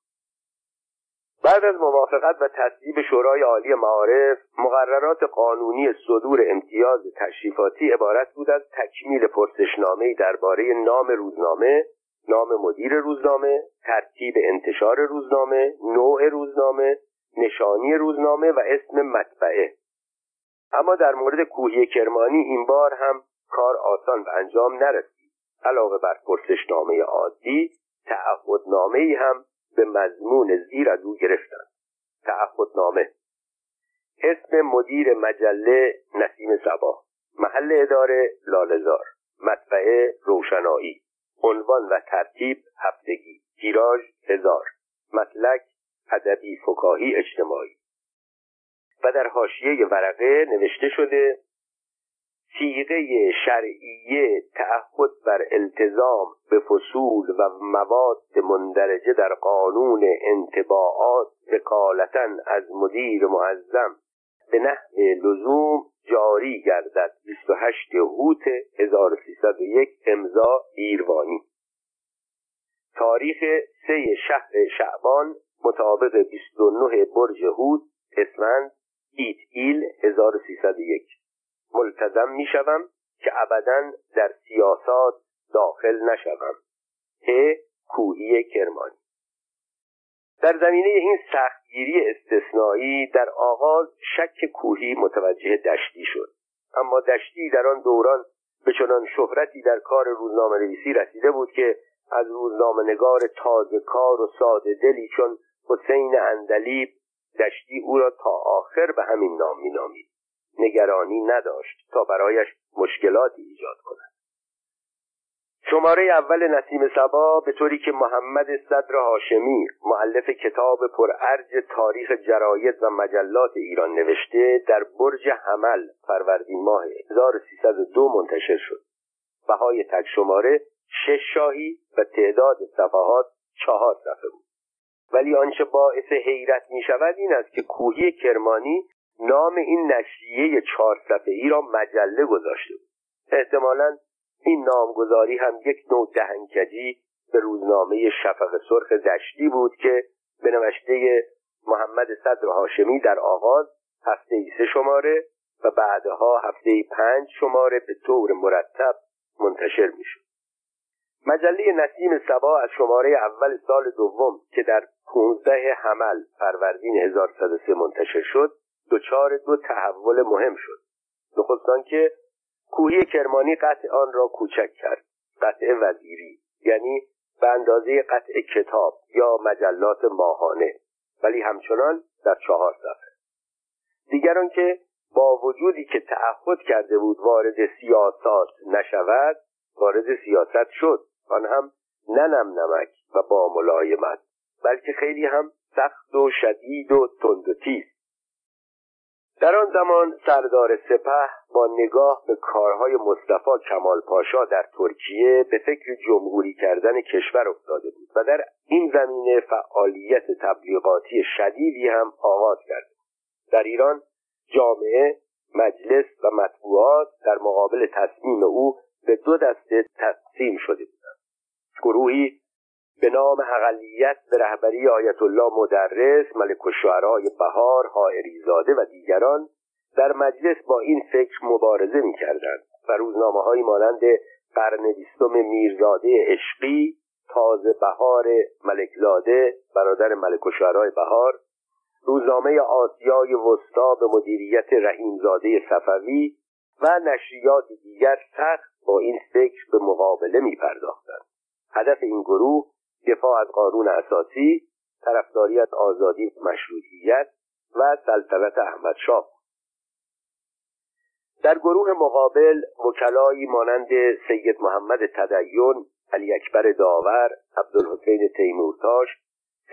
بعد از موافقت و تصویب شورای عالی معارف مقررات قانونی صدور امتیاز تشریفاتی عبارت بود از تکمیل پرسشنامه درباره نام روزنامه نام مدیر روزنامه ترتیب انتشار روزنامه نوع روزنامه نشانی روزنامه و اسم مطبعه اما در مورد کوهی کرمانی این بار هم کار آسان به انجام نرسید. علاوه بر پرسشنامه عادی تعهدنامه ای هم به مضمون زیر از او گرفتند تعهدنامه. اسم مدیر مجله نسیم سبا محل اداره لالزار مطبعه روشنایی. عنوان و ترتیب هفتگی. تیراژ هزار. مسلک ادبی فکاهی اجتماعی. و در حاشیه ورقه نوشته شده سیغه شرعیه تعهد بر التزام به فصول و مواد مندرجه در قانون انتباعات وکالتا از مدیر معظم به نحو لزوم جاری گردد. 28 هوت 1301 امضا ایروانی. تاریخ سه شهر شعبان مطابق 29 برج هود اسفند ایت ایل 1301 ملتزم می شوم که ابدا در سیاسات داخل نشوم. ه. کوهی کرمانی. در زمینه این سختگیری استثنایی در آغاز شک کوهی متوجه دشتی شد. اما دشتی در آن دوران به چنان شهرتی در کار روزنامه نویسی رسیده بود که از روزنامه نگار تازه کار و ساده دلی چون حسین اندلیب دشتی او را تا آخر به همین نام مینامید. نگرانی نداشت تا برایش مشکلاتی ایجاد کند. شماره اول نسیم سبا به طوری که محمد صدر هاشمی معلف کتاب پرارج تاریخ جراید و مجلات ایران نوشته در برج حمل فروردین ماه 1302 منتشر شد. بهای تک شماره شش شاهی و تعداد صفحات چهار صفحه بود. ولی آنچه باعث حیرت می شود این است که کوهی کرمانی نام این نشریه چهار صفحه ای را مجله گذاشته بود. احتمالا این نامگذاری هم یک نوع دهنکجی به روزنامه شفق سرخ دشتی بود که به نوشته محمد صدر هاشمی در آغاز هفته ای سه شماره و بعدها هفته پنج شماره به طور مرتب منتشر می‌شد. مجله نسیم سبا از شماره اول سال دوم که در 15 حمل فروردین 1103 منتشر شد دچار دو تحول مهم شد. نخستان که کوهی کرمانی قطع آن را کوچک کرد. قطع وزیری یعنی به اندازه قطع کتاب یا مجلات ماهانه ولی همچنان در چهار صفحه. دیگران که با وجودی که تعهد کرده بود وارد سیاست نشود وارد سیاست شد. آن هم ننم نمک و با ملایمت بلکه خیلی هم سخت و شدید و تند و تیز. در آن زمان سردار سپه با نگاه به کارهای مصطفی کمال پاشا در ترکیه به فکر جمهوری کردن کشور افتاده بود و در این زمینه فعالیت تبلیغاتی شدیدی هم آغاز کرد. در ایران جامعه مجلس و مطبوعات در مقابل تصمیم او به دو دسته تقسیم شده بودند. گروهی به نام اقلیت به رهبری آیت الله مدرس ملک الشعرای بهار حائریزاده و دیگران در مجلس با این فکر مبارزه می کردند و روزنامه های مانند قرن بیستم میرزاده عشقی تازه بهار ملکزاده برادر ملک الشعرای بهار روزنامه آسیای وسطا به مدیریت رحیمزاده صفوی و نشریات دیگر سخت با این فکر به مقابله می پرداختند. هدف این گروه دفاع از قانون اساسی طرفداری از آزادی مشروطیت و سلطنت احمد شاه در گروه مقابل وکلایی مانند سید محمد تدین علی اکبر داور عبدالحسین تیمورتاش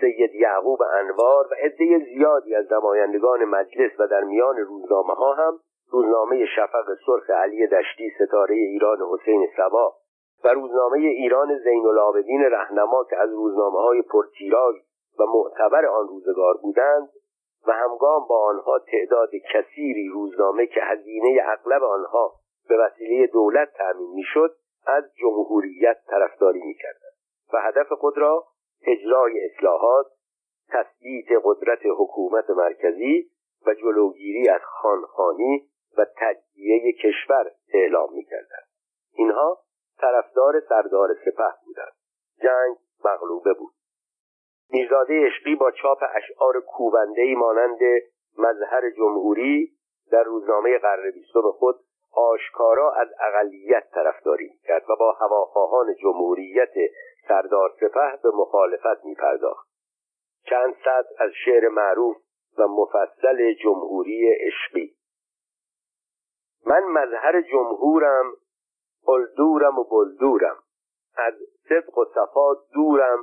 سید یعقوب انوار و عده زیادی از نمایندگان مجلس و در میان روزنامه ها هم روزنامه شفق سرخ علی دشتی ستاره ایران حسین سبا و روزنامه ایران زین العابدین رهنما که از روزنامه های پرتیراژ و معتبر آن روزگار بودند و همگام با آنها تعداد کثیری روزنامه که هزینه اغلب آنها به وسیله دولت تأمین می‌شد از جمهوریت طرفداری می‌کردند و هدف خود را اجرای اصلاحات تثبیت قدرت حکومت مرکزی و جلوگیری از خانخانی و تجزیه کشور اعلام می‌کردند. اینها طرفدار سردار سپه بودند. جنگ مغلوبه بود. میرزاده عشقی با چاپ اشعار کوبندهای مانند مظهر جمهوری در روزنامه قرن بیستم خود آشکارا از اقلیت طرفداری کرد و با هواخواهان جمهوریت سردار سپه به مخالفت می پرداخت. چند صد از شعر معروف و مفصل جمهوری عشقی. من مظهر جمهورم الدورم و بلدورم. از صدق و صفا دورم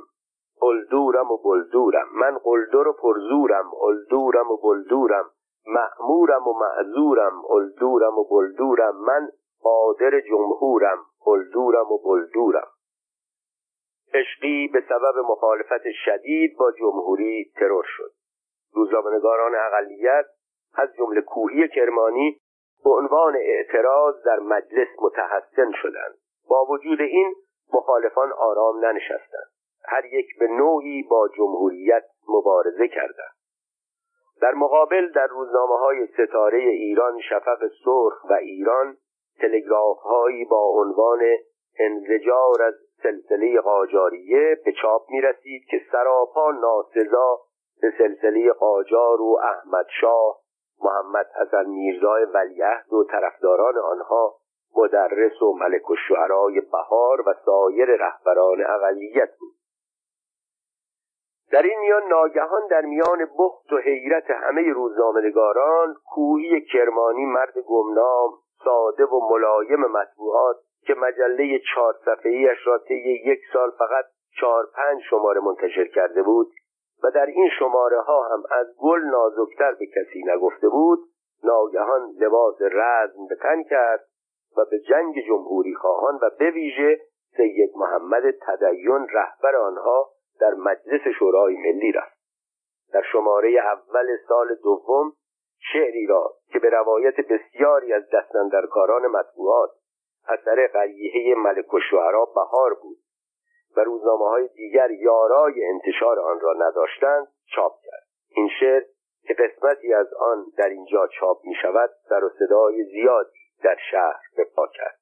الدورم و بلدورم. من قلدر و پرزورم الدورم و بلدورم. معمورم و معذورم الدورم و بلدورم. من قادر جمهورم الدورم و بلدورم. عشقی به سبب مخالفت شدید با جمهوری ترور شد. روزنامه‌نگاران اقلیت از جمله کوهی کرمانی به عنوان اعتراض در مجلس متحسن شدند. با وجود این مخالفان آرام ننشستند. هر یک به نوعی با جمهوریت مبارزه کردند. در مقابل در روزنامه های ستاره ایران شفق سرخ و ایران تلگراف هایی با عنوان انزجار از سلسله قاجاریه به چاپ می رسید که سراپا ناسزا به سلسله قاجار و احمد شاه محمد حسن میرزای ولیعهد و طرفداران آنها مدرس و ملک و شعرای بهار و سایر رهبران اقلیت بود. در این میان ناگهان در میان بخت و حیرت همه روزنامه‌نگاران کوهی کرمانی مرد گمنام ساده و ملایم مطبوعات که مجله چهار صفحه‌ایش را یک سال فقط چهار پنج شماره منتشر کرده بود و در این شماره ها هم از گل نازکتر به کسی نگفته بود ناگهان لباس رزم به تن کرد و به جنگ جمهوری خواهان و به ویژه سید محمد تدین رهبر آنها در مجلس شورای ملی رفت. در شماره اول سال دوم شعری را که به روایت بسیاری از دستندرکاران مطبوعات اثر قریحه ملک و بهار بود. و روزنامه های دیگر یارای انتشار آن را نداشتند چاپ کرد. این شعر که قسمتی از آن در اینجا چاپ می شود سر و صدای زیادی در شهر به پا کرد.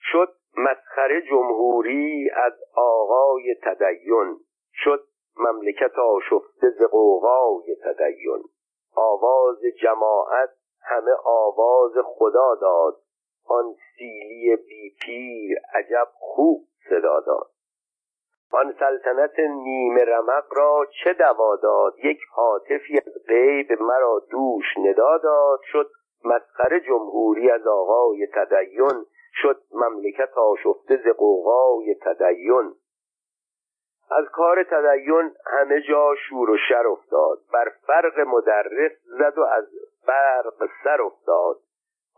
شد مسخره جمهوری از آقای تدین. شد مملکت آشفته ز قوقای تدین. آواز جماعت همه آواز خدا داد. آن سیلی بی پیر عجب خوب صدا داد. آن سلطنت نیمه رمق را چه دوا داد؟ یک حاطفی از غیب مرا دوش ندا داد. شد مسخره جمهوری از آقای تدین. شد مملکت آشفته ز قوقای تدین. از کار تدین همه جا شور و شر افتاد. بر فرق مدرس زد و از فرق سر افتاد.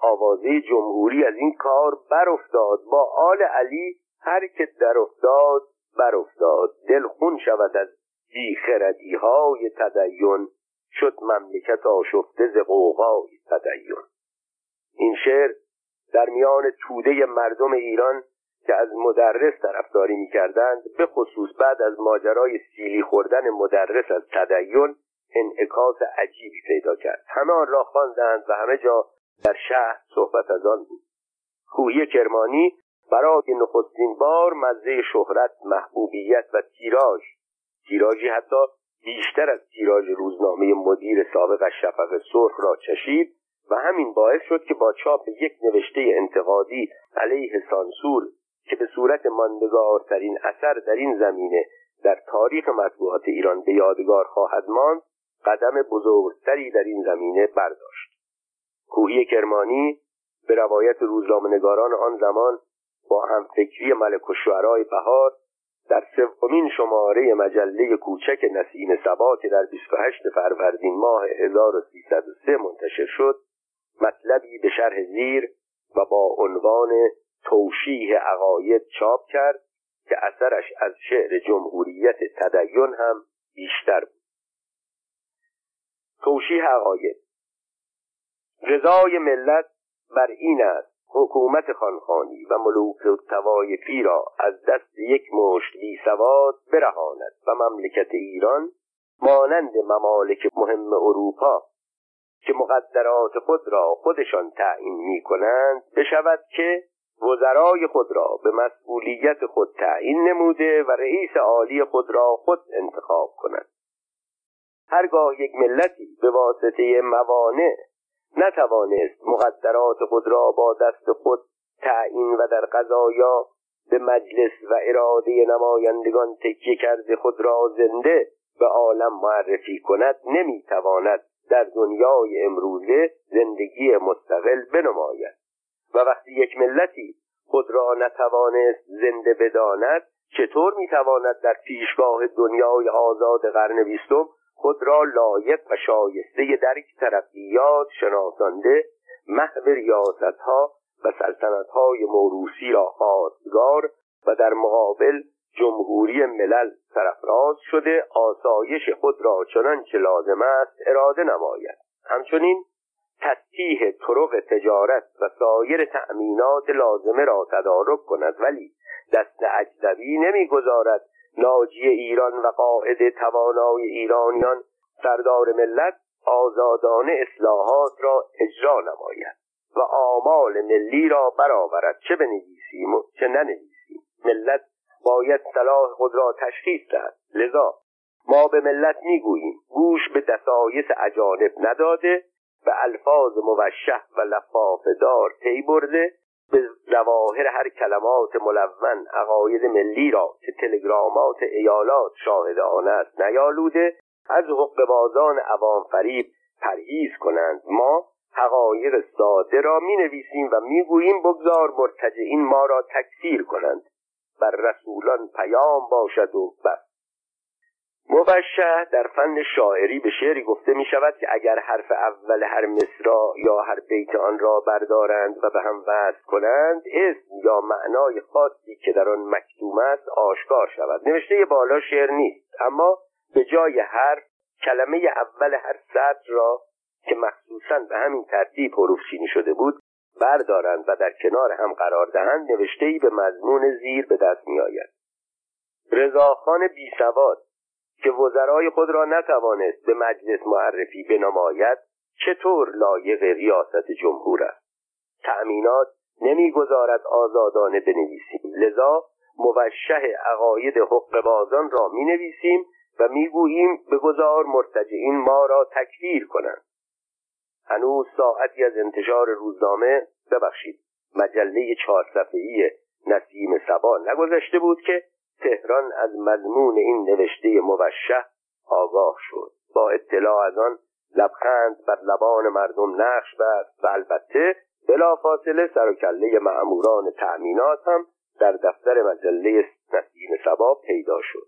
آوازه جمهوری از این کار بر افتاد با آل علی هر که در افتاد بر افتاد. دل خون شود از بیخردی های تدین. شد مملکت آشفته ز قوقای تدین. این شعر در میان توده مردم ایران که از مدرس طرفداری می‌کردند به خصوص بعد از ماجرای سیلی خوردن مدرس از تدین انعکاس عجیبی پیدا کرد. همه آن را خواندند و همه جا در شهر صحبت از آن بود. کوهی کرمانی برای نخستین بار مزه شهرت محبوبیت و تیراژ تیراژی حتی بیشتر از تیراژ روزنامه مدیر سابق شفق سرخ را چشید و همین باعث شد که با چاپ یک نوشته انتقادی علیه سانسور که به صورت ماندگارترین اثر در این زمینه در تاریخ مطبوعات ایران به یادگار خواهد ماند قدم بزرگتری در این زمینه برداشت. کوهی کرمانی به روایت روزنامهنگاران آن زمان با همفکری ملک و شعرهای بهار در سومین شماره مجله کوچک نسیم سبا که در 28 فروردین ماه 1303 منتشر شد مطلبی به شرح زیر و با عنوان توشیح عقاید چاپ کرد که اثرش از شعر جمهوریت تدین هم بیشتر بود. توشیح عقاید رضای ملت بر این است حکومت خانخانی و ملوک توایفی را از دست یک مشت بی سواد برهاند و مملکت ایران مانند ممالک مهم اروپا که مقدرات خود را خودشان تعیین می کنند بشود که وزرای خود را به مسئولیت خود تعیین نموده و رئیس عالی خود را خود انتخاب کنند هرگاه یک ملتی به واسطه موانع نتوانست مقدرات خود را با دست خود تعیین و در قضایا به مجلس و اراده نمایندگان تکیه کرده خود را زنده به عالم معرفی کند نمی‌تواند در دنیای امروزه زندگی مستقل بنماید. و وقتی یک ملتی خود را نتوانست زنده بداند چطور می‌تواند در پیشگاه دنیای آزاد قرن بیستم خود را لایق و شایسته درک ترقیات شناسانده محو ریاست ها و سلطنت های موروسی را خواستگار و در مقابل جمهوری ملل سرفراز شده آسایش خود را چنانچه لازم است اراده نماید. همچنین تسیح طرق تجارت و سایر تأمینات لازمه را تدارک کند ولی دست اجنبی نمی‌گذارد ناجی ایران و قاعد توانای ایرانیان سردار ملت آزادانه اصلاحات را اجرا نماید و آمال ملی را برآورد. چه بنویسیم و چه ننویسیم؟ ملت باید صلاح خود را تشخیص دهد. لذا ما به ملت می‌گوییم گوش به دسایس اجانب نداده به الفاظ موشه و لفاف دار طی برده به ظواهر هر کلمات ملون عقاید ملی را که تلگرامات ایالات شاهد آن است نیالوده از حق بازان عوام فریب پرهیز کنند. ما حقایق ساده را می نویسیم و می گوییم بگذار مرتجعین ما را تکفیر کنند. بر رسولان پیام باشد و بس. مبشه در فن شاعری به شعری گفته می شود که اگر حرف اول هر مصرا یا هر بیت آن را بردارند و به هم وصل کنند اسم یا معنای خاصی که در آن مکتوم است آشکار شود. نوشته بالا شعر نیست اما به جای هر کلمه اول هر سطر را که مخصوصا به همین ترتیب حروف چینی شده بود بردارند و در کنار هم قرار دهند نوشته به مضمون زیر به دست می آید رضاخان بی سواد که وزرای خود را نتوانست به مجلس معرفی بنماید چطور لایق ریاست جمهور است؟ تأمینات نمی‌گذارد آزادانه بنویسیم. لذا موشه عقاید حق بازان را می نویسیم و می‌گوییم بگذار مرتجعین ما را تکفیر کنند. هنوز ساعتی از انتشار روزنامه ببخشید مجله چهار صفحه‌ای نسیم سبا نگذشته بود که تهران از مضمون این نوشته موشه آگاه شد. با اطلاع از آن لبخند بر لبان مردم نقش بست و البته بلافاصله سر و کله معموران تأمینات هم در دفتر مجله نسیم سبا پیدا شد.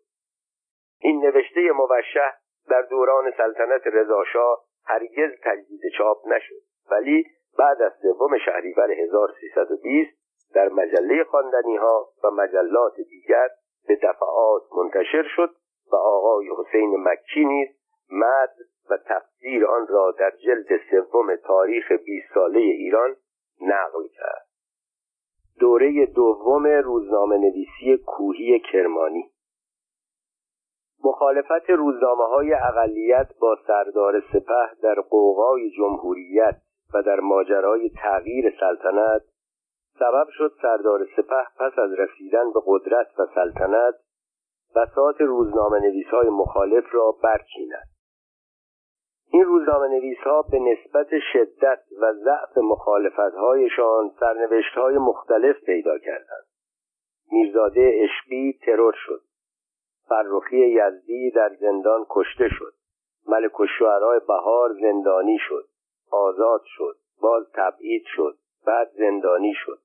این نوشته موشه در دوران سلطنت رضاشاه هرگز تجدید چاپ نشد ولی بعد از سوم شهریور 1320 در مجله خواندنی ها و مجلات دیگر به دفعات منتشر شد و آقای حسین مکی نیز مد و تفسیر آن را در جلد سوم تاریخ 20 ساله ایران نقل کرد. دوره دوم روزنامه نویسی کوهی کرمانی. مخالفت روزنامه های اقلیت با سردار سپه در قوقای جمهوریت و در ماجرای تغییر سلطنت سبب شد سردار سپه پس از رسیدن به قدرت و سلطنت بسات روزنامه نویس های مخالف را برچیند. این روزنامه نویس ها به نسبت شدت و ضعف مخالفت هایشان سرنوشت های مختلف پیدا کردند. میرزاده اشقی ترور شد. فرخی یزدی در زندان کشته شد. ملک و بهار زندانی شد. آزاد شد. باز تبعید شد. بعد زندانی شد.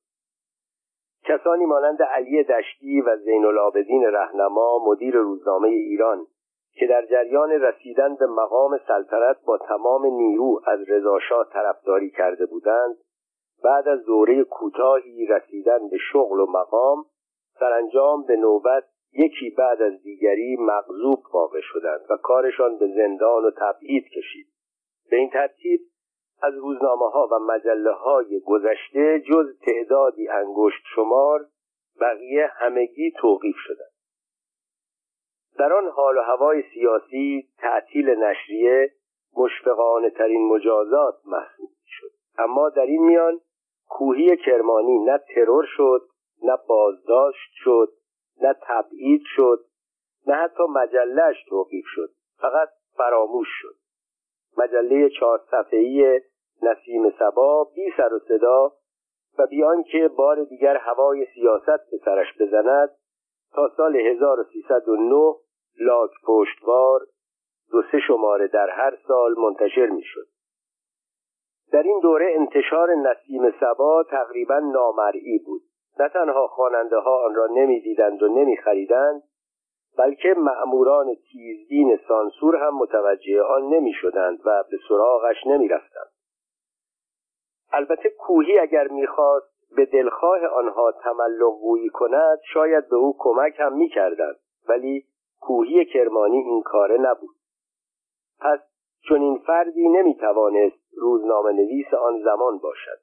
کسانی مانند علی دشتی و زین العابدین رهنما مدیر روزنامه ایران که در جریان رسیدن به مقام سلطنت با تمام نیرو از رضاشاه طرفداری کرده بودند بعد از دوره کوتاهی رسیدن به شغل و مقام سرانجام به نوبت یکی بعد از دیگری مغضوب واقع شدند و کارشان به زندان و تبعید کشید. به این ترتیب از روزنامه ها و مجله های گذشته جز تعدادی انگشت شمار بقیه همگی توقیف شدند. در آن حال و هوای سیاسی تعطیل نشریه مشفقانه ترین مجازات محسوب شد اما در این میان کوهی کرمانی نه ترور شد نه بازداشت شد نه تبعید شد نه حتی مجلهش توقیف شد فقط فراموش شد. مجله چهار صفحه‌ای نسیم سبا بی سر و صدا و بیان که بار دیگر هوای سیاست به سرش بزند تا سال 1309 لاک پشتوار دو سه شماره در هر سال منتشر می‌شد. در این دوره انتشار نسیم سبا تقریبا نامرئی بود نه تنها خواننده ها آن را نمی‌دیدند و نمیخریدند بلکه مأموران تیزدین سانسور هم متوجه آن نمی‌شدند و به سراغش نمی‌رفتند البته کوهی اگر می‌خواست به دلخواه آنها تملق گویی کند شاید به او کمک هم می‌کردند. ولی کوهی کرمانی این کاره نبود. پس چون این فردی نمی‌توانست روزنامه نویس آن زمان باشد.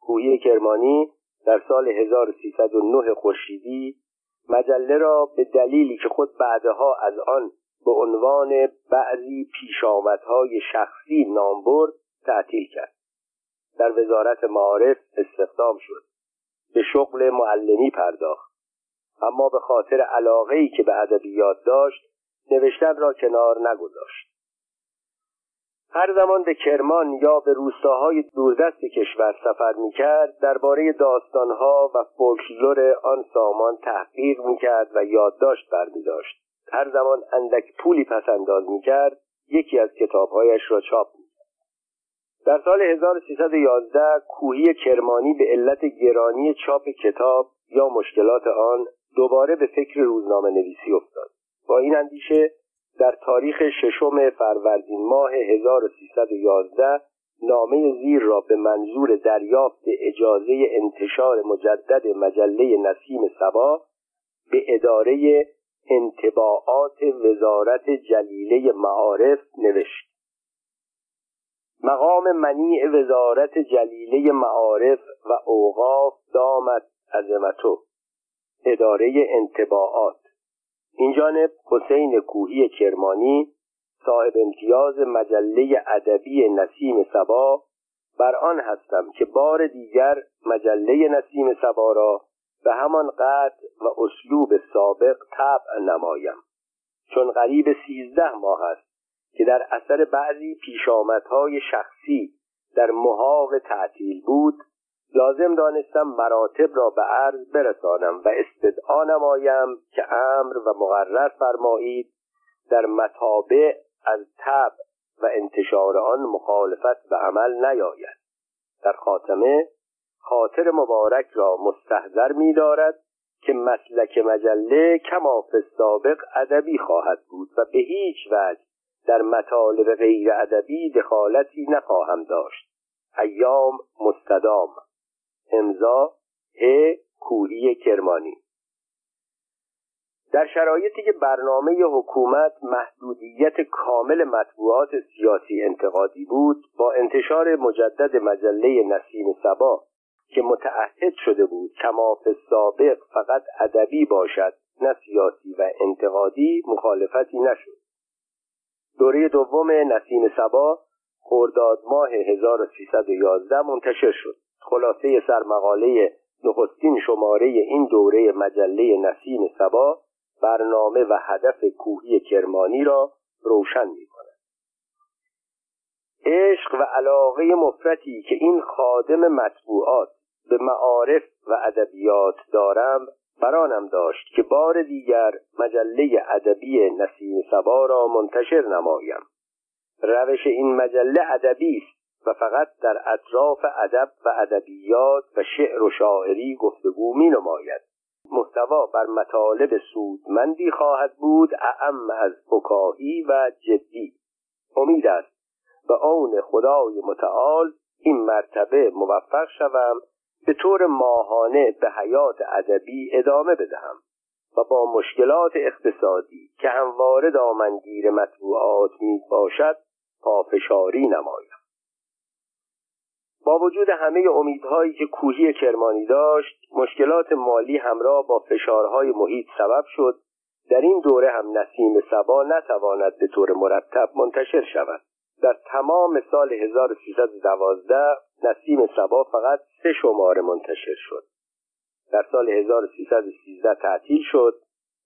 کوهی کرمانی در سال 1309 خورشیدی مجله را به دلیلی که خود بعدها از آن به عنوان بعضی پیشامدهای شخصی نام برد تعطیل کرد. در وزارت معارف استخدام شد. به شغل معلمی پرداخت. اما به خاطر علاقه ای که به ادبیات داشت نوشتن را کنار نگذاشت. هر زمان به کرمان یا به روستاهای دوردست کشور سفر می‌کرد درباره داستانها و فولکلور آن سامان تحقیق می‌کرد و یادداشت برمیداشت. هر زمان اندک پولی پس می‌کرد یکی از کتابهایش را چاپ در سال 1311 کوهی کرمانی به علت گرانی چاپ کتاب یا مشکلات آن دوباره به فکر روزنامه نویسی افتاد. با این اندیشه در تاریخ ششم فروردین ماه 1311 نامه زیر را به منظور دریافت اجازه انتشار مجدد مجله نسیم سبا به اداره انتباعات وزارت جلیله معارف نوشت. مقام منیع وزارت جلیله معارف و اوقاف دامت عظمتو. اداره انتباعات این جانب حسین کوهی کرمانی صاحب امتیاز مجله ادبی نسیم سبا بر آن هستم که بار دیگر مجله نسیم سبا را به همان قطع و اسلوب سابق طبع نمایم. چون قریب سیزده ماه است که در اثر بعضی پیشامدهای شخصی در محاق تعطیل بود لازم دانستم مراتب را به عرض برسانم و استدعا نمایم که امر و مقرر فرمایید در مطابع از تب و انتشار آن مخالفت به عمل نیاید. در خاتمه خاطر مبارک را مستحضر می دارد که مسلک مجله کما سابق ادبی خواهد بود و به هیچ وجه در مطالب غیر ادبی دخالتی نخواهم داشت. ایام مستدام. امضا ه کوهی کرمانی. در شرایطی که برنامه حکومت محدودیت کامل مطبوعات سیاسی انتقادی بود با انتشار مجدد مجله نسیم سبا که متعهد شده بود کماف سابق فقط ادبی باشد نه سیاسی و انتقادی مخالفتی نشد. دوره دوم نسیم سبا خرداد ماه 1311 منتشر شد خلاصه سرمقاله نخستین شماره این دوره مجله نسیم سبا برنامه و هدف کوهی کرمانی را روشن می کند. عشق و علاقه مفرتی که این خادم مطبوعات به معارف و ادبیات دارم برانم داشت که بار دیگر مجله ادبی نسیم سبا را منتشر نمایم. روش این مجله ادبی است و فقط در اطراف ادب و ادبیات و شعر و شاعری گفتگو می نماید محتوا بر مطالب سودمندی خواهد بود اعم از فکاهی و جدی. امید است. به آن خدای متعال این مرتبه موفق شوم به طور ماهانه به حیات ادبی ادامه بدهم و با مشکلات اقتصادی که همواره دامنگیر مطبوعات می باشد پافشاری نمایم. با وجود همه امیدهایی که کوهی کرمانی داشت مشکلات مالی همراه با فشارهای محیط سبب شد. در این دوره هم نسیم سبا نتواند به طور مرتب منتشر شود. در تمام سال 1312 نسیم سبا فقط سه شماره منتشر شد. در سال 1313 تعطیل شد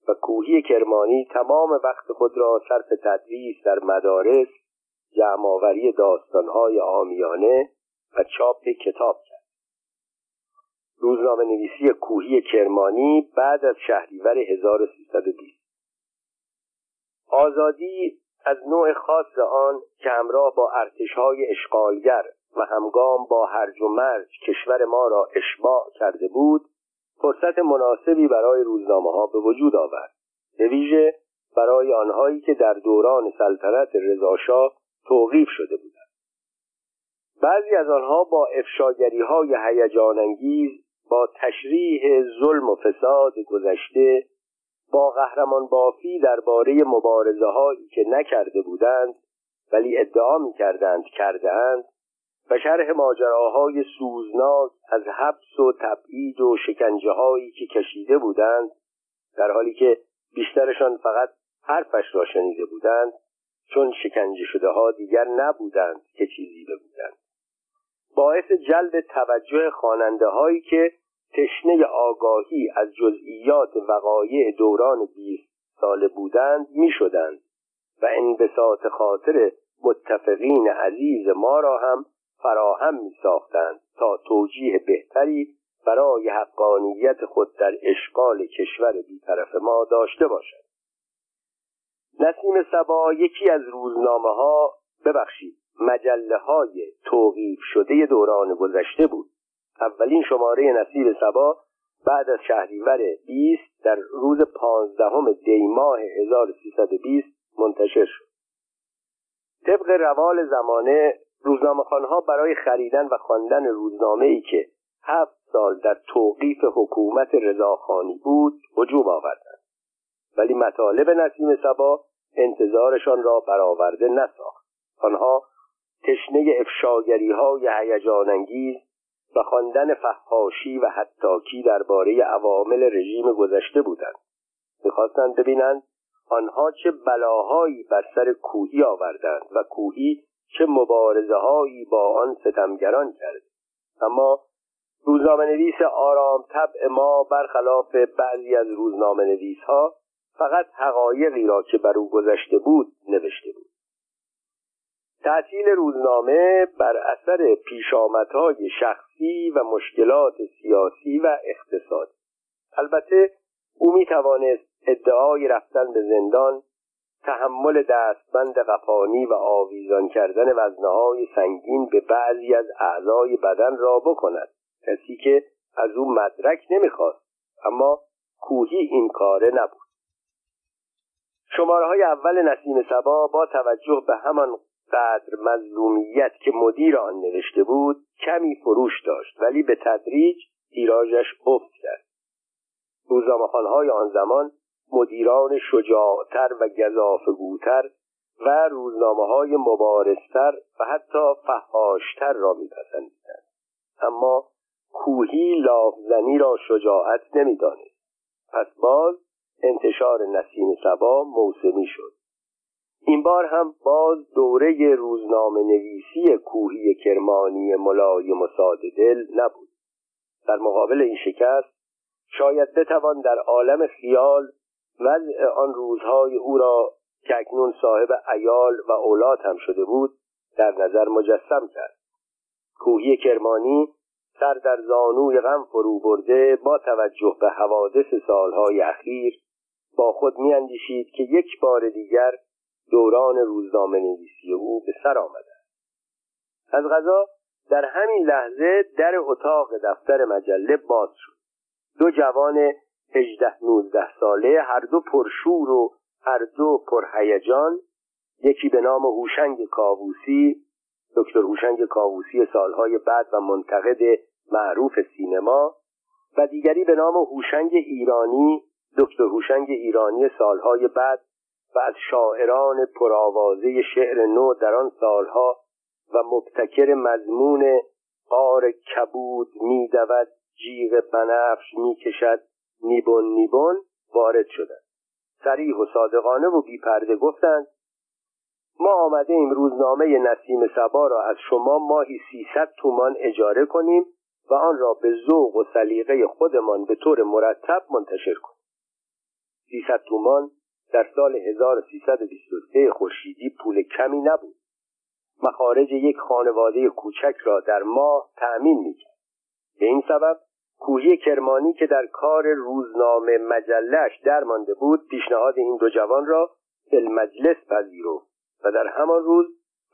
و کوهی کرمانی تمام وقت خود را صرف تدریس در مدارس جمعآوری داستانهای آمیانه و چاپ کتاب کرد. روزنامه نویسی کوهی کرمانی بعد از شهریور 1320 آزادی از نوع خاص آن که همراه با ارتشهای اشغالگر و همگام با هرج و مرج کشور ما را اشباع کرده بود فرصت مناسبی برای روزنامه ها به وجود آورد. به برای آنهایی که در دوران سلطنت رضاشاه توقیف شده بودند. بعضی از آنها با افشاگری های هیجان انگیز با تشریح ظلم و فساد گذشته با قهرمان بافی درباره مبارزه هایی که نکرده بودند ولی ادعا می کردند کرده اند و شرح ماجراهای سوزناک از حبس و تبعید و شکنجه هایی که کشیده بودند در حالی که بیشترشان فقط حرفش را شنیده بودند چون شکنجه شده ها دیگر نبودند که چیزی بگویند. باعث جلب توجه خواننده هایی که تشنه آگاهی از جزئیات وقایع دوران بیست ساله بودند می شدند و انبساط خاطر متفقین عزیز ما را هم فراهم می ساختند تا توجیه بهتری برای حقانیت خود در اشغال کشور بیطرف ما داشته باشد. نسیم سبا یکی از روزنامه ها ببخشید مجله های توقیف شده دوران گذشته بود. اولین شماره نسیم سبا بعد از شهریور 20 در روز پانزدهم دی ماه 1320 منتشر شد. طبق روال زمانه روزنامه خانها برای خریدن و خواندن روزنامه ای که هفت سال در توقیف حکومت رضاخانی بود هجوم آوردند. ولی مطالب نسیم سبا انتظارشان را برآورده نساخت. آنها تشنه افشاگری های هیجان انگیز و خواندن فحاشی و حتاکی درباره عوامل رژیم گذشته بودند. می‌خواستند ببینند آنها چه بلاهایی بر سر کوهی آوردند و کوهی چه مبارزه هایی با آن ستمگران کرد. اما روزنامه نویس آرام طبع ما برخلاف بعضی از روزنامه نویس ها فقط حقایقی را که بر او گذشته بود نوشته بود. تعطیل روزنامه بر اثر پیشامدهای شخصی و مشکلات سیاسی و اقتصادی. البته او می توانست ادعای رفتن به زندان تحمل دستبند قفانی و آویزان کردن وزنه سنگین به بعضی از اعضای بدن را بکند. کسی که از او مدرک نمی‌خواست اما کوهی این کاره نبود. شماره های اول نسیم سبا با توجه به همان قدر مظلومیت که مدیر آن نوشته بود کمی فروش داشت ولی به تدریج تیراژش افت کرد. روزنامه‌خوانهای آن زمان مدیران شجاعتر و گذافگوتر و روزنامه های مبارستر و حتی فهاشتر را میپسندیدند. اما کوهی لافزنی را شجاعت نمی‌دانست. پس باز انتشار نسیم سبا موسمی شد. این بار هم باز دوره روزنامه نویسی کوهی کرمانی ملایم و دل نبود. در مقابل این شکست شاید بتوان در عالم خیال وضع آن روزهای او را که اکنون صاحب ایال و اولاد هم شده بود در نظر مجسم کرد. کوهی کرمانی سر در زانوی غم فرو برده با توجه به حوادث سالهای اخیر با خود میاندیشید که یک بار دیگر دوران روزنامه نویسی او به سر آمده از غذا در همین لحظه در اتاق دفتر مجله باز شد. دو جوان هجده نوزده ساله هر دو پرشور و هر دو پرهیجان یکی به نام هوشنگ کاووسی دکتر هوشنگ کاووسی سالهای بعد و منتقد معروف سینما و دیگری به نام هوشنگ ایرانی دکتر هوشنگ ایرانی سالهای بعد و از شاعران پرآوازه شعر نو در آن سالها و مبتکر مضمون قار کبود میدود جیغ بنفش می‌کشد نیبون نیبون وارد شدند. سریح و صادقانه و بیپرده گفتند ما آمده این روزنامه نسیم سبا را از شما ماهی سیصد تومان اجاره کنیم و آن را به ذوق و سلیقه خودمان به طور مرتب منتشر کنیم. سیصد تومان در سال 1323 خورشیدی پول کمی نبود. مخارج یک خانواده کوچک را در ماه تأمین می‌کرد. به این سبب کوهی کرمانی که در کار روزنامه مجلش درمانده بود پیشنهاد این دو جوان را به مجلس پذیرفت و در همان روز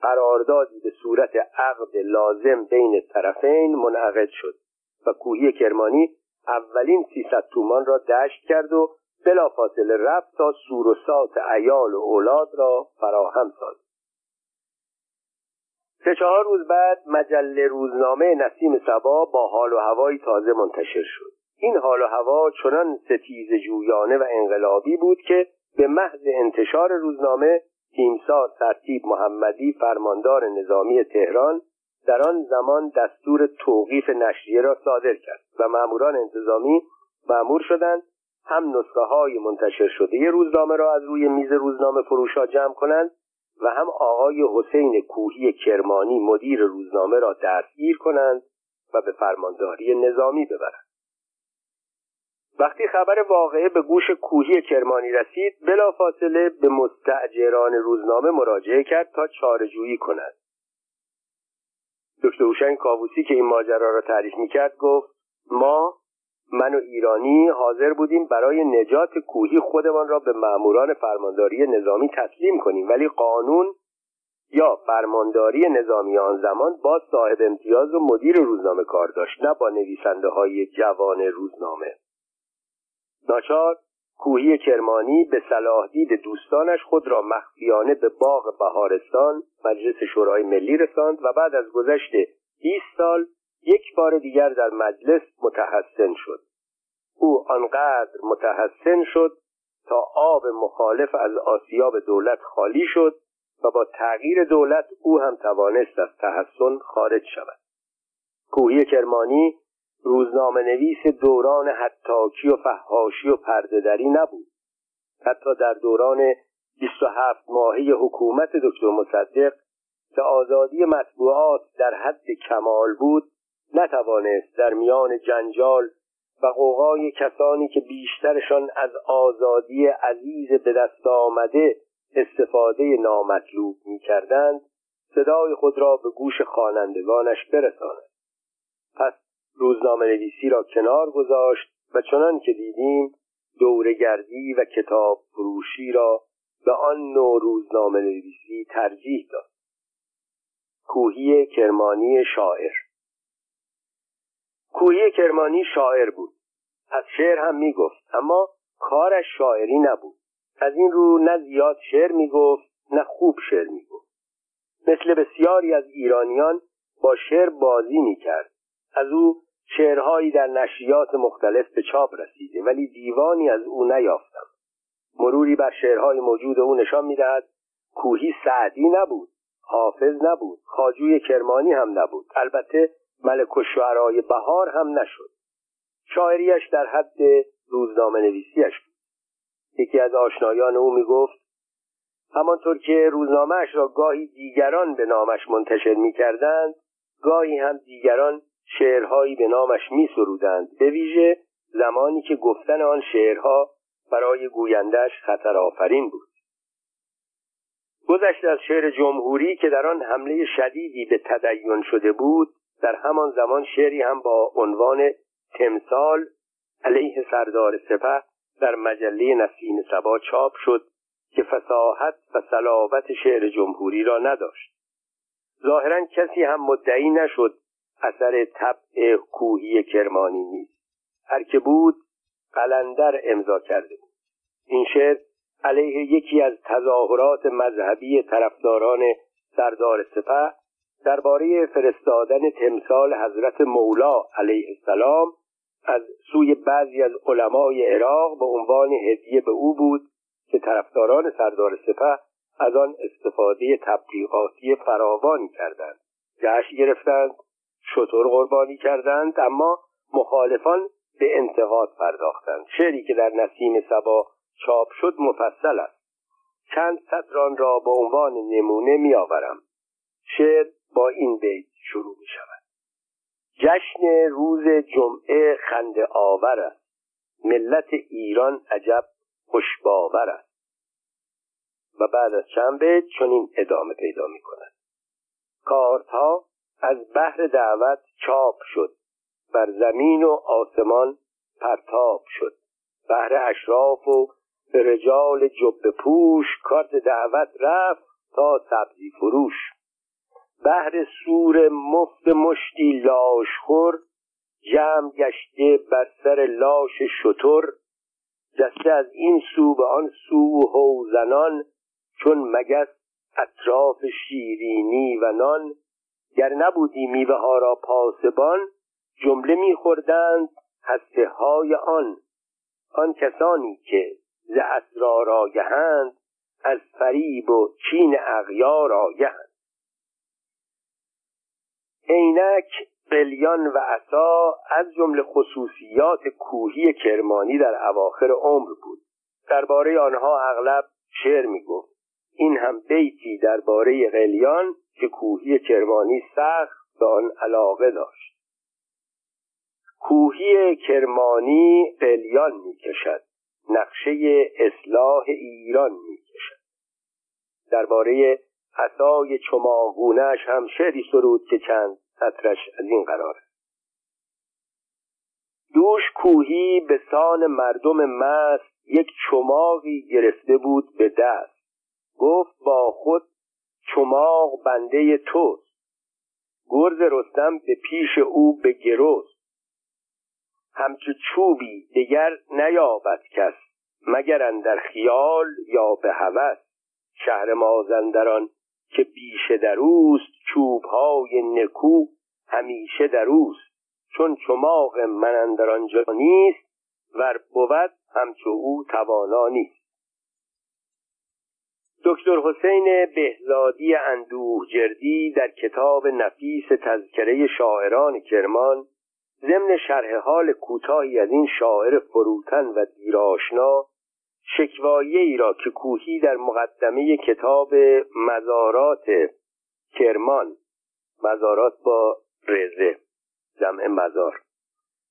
قراردادی به صورت عقد لازم بین طرفین منعقد شد و کوهی کرمانی اولین سیصد تومان را دشت کرد و بلافاصله رفت تا سور و سات ایال و اولاد را فراهم ساز. سه چهار روز بعد مجله روزنامه نسیم سبا با حال و هوایی تازه منتشر شد. این حال و هوا چنان ستیز جویانه و انقلابی بود که به محض انتشار روزنامه تیمسار ترتیب محمدی فرماندار نظامی تهران در آن زمان دستور توقیف نشریه را صادر کرد و ماموران انتظامی مأمور شدند هم نسخه های منتشر شده روزنامه را از روی میز روزنامه فروشا جمع کنند و هم آقای حسین کوهی کرمانی مدیر روزنامه را دستگیر کنند و به فرمانداری نظامی ببرند. وقتی خبر واقعه به گوش کوهی کرمانی رسید بلافاصله به مستعجران روزنامه مراجعه کرد تا چارجویی کند. دکتر هوشنگ کاووسی که این ماجرا را تعریف می‌کرد گفت ما من و ایرانی حاضر بودیم برای نجات کوهی خودمان را به ماموران فرمانداری نظامی تسلیم کنیم. ولی قانون یا فرمانداری نظامی آن زمان با صاحب امتیاز و مدیر روزنامه کار داشت نه با نویسنده های جوان روزنامه. ناچار کوهی کرمانی به صلاح دید دوستانش خود را مخفیانه به باغ بهارستان مجلس شورای ملی رساند و بعد از گذشت 20 سال یک بار دیگر در مجلس متحسن شد. او آنقدر متحسن شد تا آب مخالف از آسیاب دولت خالی شد و با تغییر دولت او هم توانست از تحسن خارج شود. کوهی کرمانی روزنامه نویس دوران حتاکی و فهاشی و پردهدری نبود. حتی در دوران 27 ماهی حکومت دکتر مصدق که آزادی مطبوعات در حد کمال بود نتوانست در میان جنجال و قوقای کسانی که بیشترشان از آزادی عزیز به دست آمده استفاده نامطلوب می کردند صدای خود را به گوش خوانندگانش برساند. پس روزنامه نویسی را کنار گذاشت و چنان که دیدیم دورگردی و کتاب فروشی را به آن نوع روزنامه نویسی ترجیح داد. کوهی کرمانی شاعر کوهی کرمانی شاعر بود. از شعر هم می‌گفت اما کارش شاعری نبود. از این رو نه زیاد شعر می‌گفت نه خوب شعر می‌گفت. مثل بسیاری از ایرانیان با شعر بازی می‌کرد. از او شعرهایی در نشریات مختلف به چاپ رسیده ولی دیوانی از او نیافتم. مروری بر شعرهای موجود او نشان می‌دهد کوهی سعدی نبود حافظ نبود خاجوی کرمانی هم نبود. البته ملک و شعرهای بهار هم نشد. شاعریش در حد روزنامه نویسیش بود. یکی از آشنایان او می‌گفت همانطور که روزنامهش را گاهی دیگران به نامش منتشر می‌کردند گاهی هم دیگران شعرهایی به نامش می سرودند به ویژه زمانی که گفتن آن شعرها برای گویندش خطر آفرین بود. گذشته از شعر جمهوری که در آن حمله شدیدی به تدین شده بود در همان زمان شعری هم با عنوان تمثال علیه سردار سپه در مجله نسیم سبا چاپ شد که فساحت و صلابت شعر جمهوری را نداشت. ظاهرا کسی هم مدعی نشد اثر طبع کوهی کرمانی نیست. هر که بود قلندر امضا کرده بود. این شعر علیه یکی از تظاهرات مذهبی طرفداران سردار سپه درباره فرستادن تمثال حضرت مولا علیه السلام از سوی بعضی از علمای عراق به عنوان هدیه به او بود که طرفداران سردار سپه از آن استفاده تبلیغاتی فراوان کردند. جشن گرفتند شطور قربانی کردند اما مخالفان به انتقاد پرداختند. شعری که در نسیم سبا چاپ شد مفصل است. چند سطران را به عنوان نمونه میآورم. شعر با این بیت شروع می شود. جشن روز جمعه خند آور است. ملت ایران عجب خوشباور است. و بعد از چند بیت چنین ادامه پیدا می کند. کارتها از بحر دعوت چاپ شد. بر زمین و آسمان پرتاب شد. بهر اشراف و رجال جب پوش کارت دعوت رفت تا سبزی فروش. بهر سور مفت مشتی لاشخور جمع گشته بر سر لاش شتر. جسته از این سو به آن سو حوزنان چون مگس اطراف شیرینی و نان. گر نبودی میوه ها را پاسبان جمله میخوردند هسته های آن. آن کسانی که ز اسرار آگهند از فریب و چین اغیار آگهند. عینک قلیان و عصا از جمله خصوصیات کوهی کرمانی در اواخر عمر بود. درباره آنها اغلب شعر می‌گفت. این هم بیتی درباره قلیان که کوهی کرمانی سخت به آن علاقه داشت. کوهی کرمانی قلیان می‌کشد. نقشه اصلاح ایران می‌کشد. درباره عصای چماغونهش هم شعری سرود که چند سطرش از این قرار. دوش کوهی به سان مردم مست یک چماقی گرفته بود به دست. گفت با خود چماق بنده توست. گرز رستم به پیش او به گروست. همچو چوبی دیگر نیابد کس مگر در خیال یا به هوس. شهر مازندران که بیشه در اوست چوبهای نکو همیشه در اوست. چون چماق من اندر آنجا نیست ور بود همچو او توانا نیست. دکتر حسین بهزادی اندوه جردی در کتاب نفیس تذکره شاعران کرمان ضمن شرح حال کوتاهی از این شاعر فروتن و دیراشنا شکوایه ای را که کوهی در مقدمه کتاب مزارات کرمان مزارات با رزه جمع مزار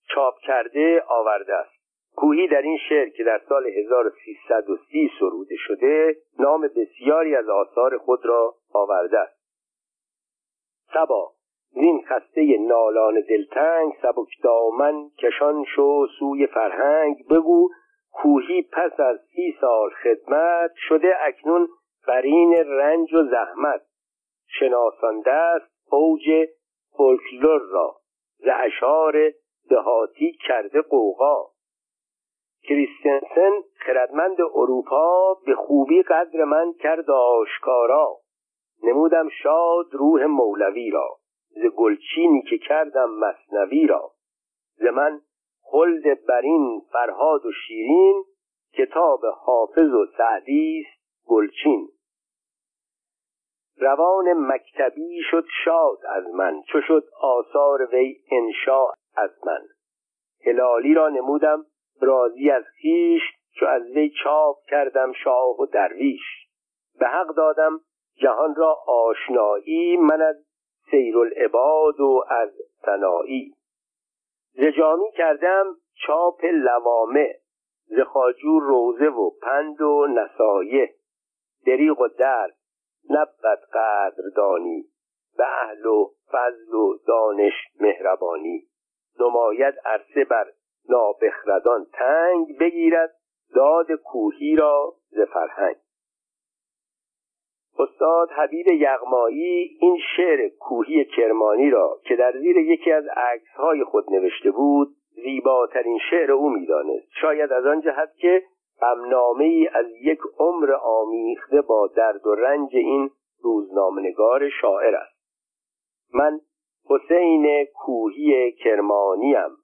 چاپ کرده آورده است. کوهی در این شعر که در سال 1330 سروده شده نام بسیاری از آثار خود را آورده است. سبا زین خسته نالان دلتنگ سبک دامن کشان شو سوی فرهنگ بگو کوهی پس از سی سال خدمت شده اکنون قرین رنج و زحمت. شناسانده است اوج فولکلور را ز اشعار دهاتی کرده قوقا کریستنسن خردمند اروپا به خوبی قدر من کرد آشکارا. نمودم شاد روح مولوی را ز گلچینی که کردم مصنوی را. ز من خلد برین فرهاد و شیرین کتاب حافظ و سعدی است گلچین. روان مکتبی شد شاد از من چو شد آثار وی انشا از من. هلالی را نمودم راضی از خیش چو از وی چاپ کردم شاه و درویش. به حق دادم جهان را آشنایی من از سیر العباد و از سنایی زجامی کردم چاپ لوامه ز خاجور روزه و پند و نصایه دریغ و درد نبود قدردانی به اهل و فضل و دانش مهربانی. نماید عرصه بر نابخردان تنگ بگیرد داد کوهی را ز فرهنگ. استاد حبیب یغمایی این شعر کوهی کرمانی را که در زیر یکی از عکسهای خود نوشته بود زیباترین شعر او می‌دانست. شاید از آن جهت که غمنامه ای از یک عمر آمیخته با درد و رنج این روزنامهنگار شاعر است. من حسین کوهی کرمانیم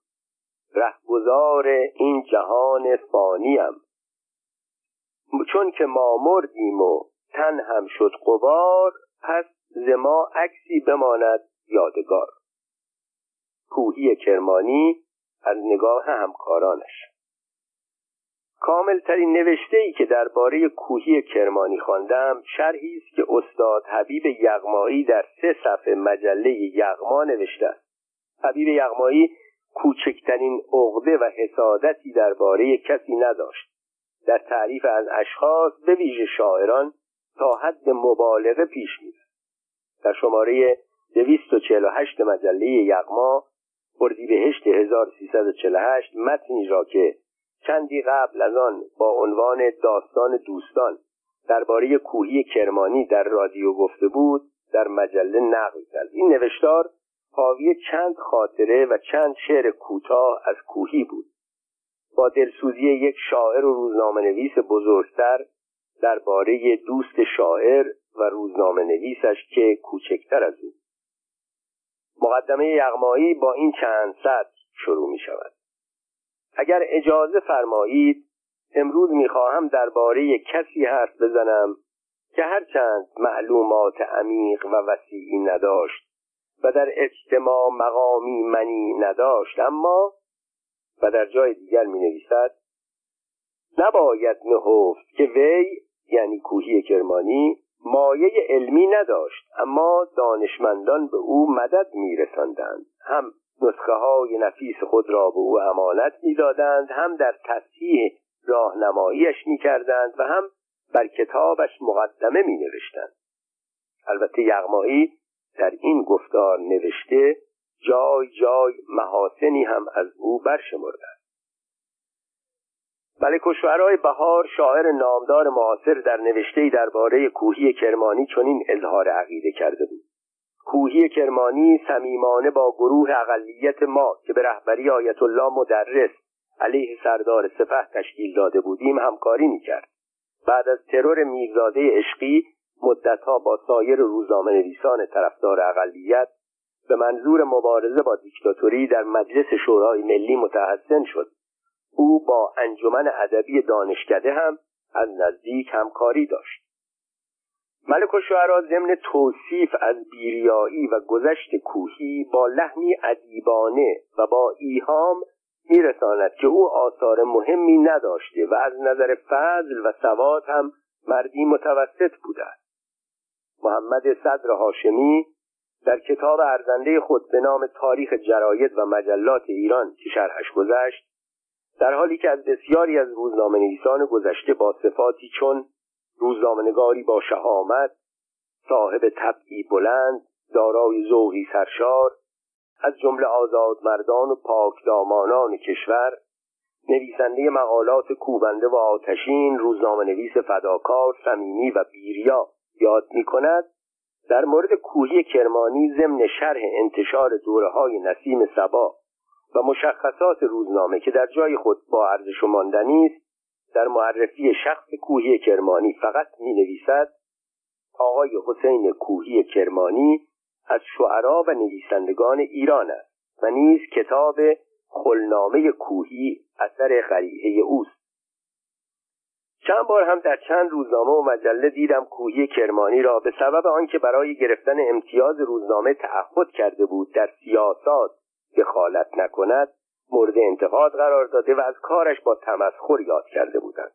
رهگذار این جهان فانیم. چون که ما مردیم و تن هم شد قبار پس ز ما عکسی بماند یادگار. کوهی کرمانی از نگاه همکارانش. کاملترین نوشته ای که درباره کوهی کرمانی خواندم شرحی است که استاد حبیب یغمایی در سه صفحه مجله یغما نوشته است. حبیب یغمایی کوچکترین عقده و حسادتی درباره کسی نداشت. در تعریف از اشخاص به ویژه شاعران تا حد مبالغه پیش می‌رفت در شماره 248 مجله یغما اردیبهشت 1348 متنی را که چندی قبل از آن با عنوان داستان دوستان درباره کوهی کرمانی در رادیو گفته بود در مجله نقل کرد. این نوشتار حاوی چند خاطره و چند شعر کوتاه از کوهی بود. با دلسوزی یک شاعر و روزنامه نویس بزرگتر درباره دوست شاعر و روزنامه نویسش که کوچکتر از او. مقدمه یغمایی با این چند سطر شروع می شود اگر اجازه فرمایید امروز می‌خواهم درباره کسی حرف بزنم که هرچند معلومات عمیق و وسیعی نداشت و در اجتماع مقامی منی نداشت اما و در جای دیگر می نویسد نباید نهفت که وی یعنی کوهی کرمانی مایه علمی نداشت اما دانشمندان به او مدد می رسندند. هم نسخه های نفیس خود را به او امانت می‌دادند هم در تصحیح راهنماییش می‌کردند و هم بر کتابش مقدمه می نوشتند. البته یغمایی در این گفتار نوشته جای جای محاسنی هم از او برشمرده است ملک و بهار شاعر نامدار معاصر در نوشته درباره کوهی کرمانی چنین اظهار عقیده کرده بود. کوهی کرمانی صمیمانه با گروه اقلیت ما که به رهبری آیت الله مدرس علیه سردار سپه تشکیل داده بودیم همکاری می‌کرد. بعد از ترور میرزاده عشقی مدتها با سایر روزنامه نویسان طرفدار اقلیت به منظور مبارزه با دیکتاتوری در مجلس شورای ملی متحسن شد. او با انجمن ادبی دانشکده هم از نزدیک همکاری داشت. ملک و شعرا ضمن توصیف از بیریایی و گذشت کوهی با لحنی ادیبانه و با ایهام میرساند که او آثار مهمی نداشته و از نظر فضل و سواد هم مردی متوسط بوده است. محمد صدر هاشمی در کتاب ارزنده خود به نام تاریخ جراید و مجلات ایران که شرحش گذشت در حالی که از بسیاری از روزنامه نویسان گذشته با صفاتی چون روزنامهنگاری با شهامت صاحب طبعی بلند دارای ذوقی سرشار از جمله آزاد مردان و پاکدامانان کشور نویسنده مقالات کوبنده و آتشین روزنامه نویس فداکار صمیمی و بیریا یاد می کند در مورد کوهی کرمانی ضمن شرح انتشار دوره های نسیم سبا و مشخصات روزنامه که در جای خود با ارزش ماندنی است در معرفی شخص کوهی کرمانی فقط می نویسد آقای حسین کوهی کرمانی از شعرا و نویسندگان ایران است و نیز کتاب خلنامه کوهی اثر خریحه اوست. چند بار هم در چند روزنامه و مجله دیدم کوهی کرمانی را به سبب آنکه برای گرفتن امتیاز روزنامه تعهد کرده بود در سیاسات دخالت نکند مورد انتقاد قرار داده و از کارش با تمسخر یاد کرده بودند.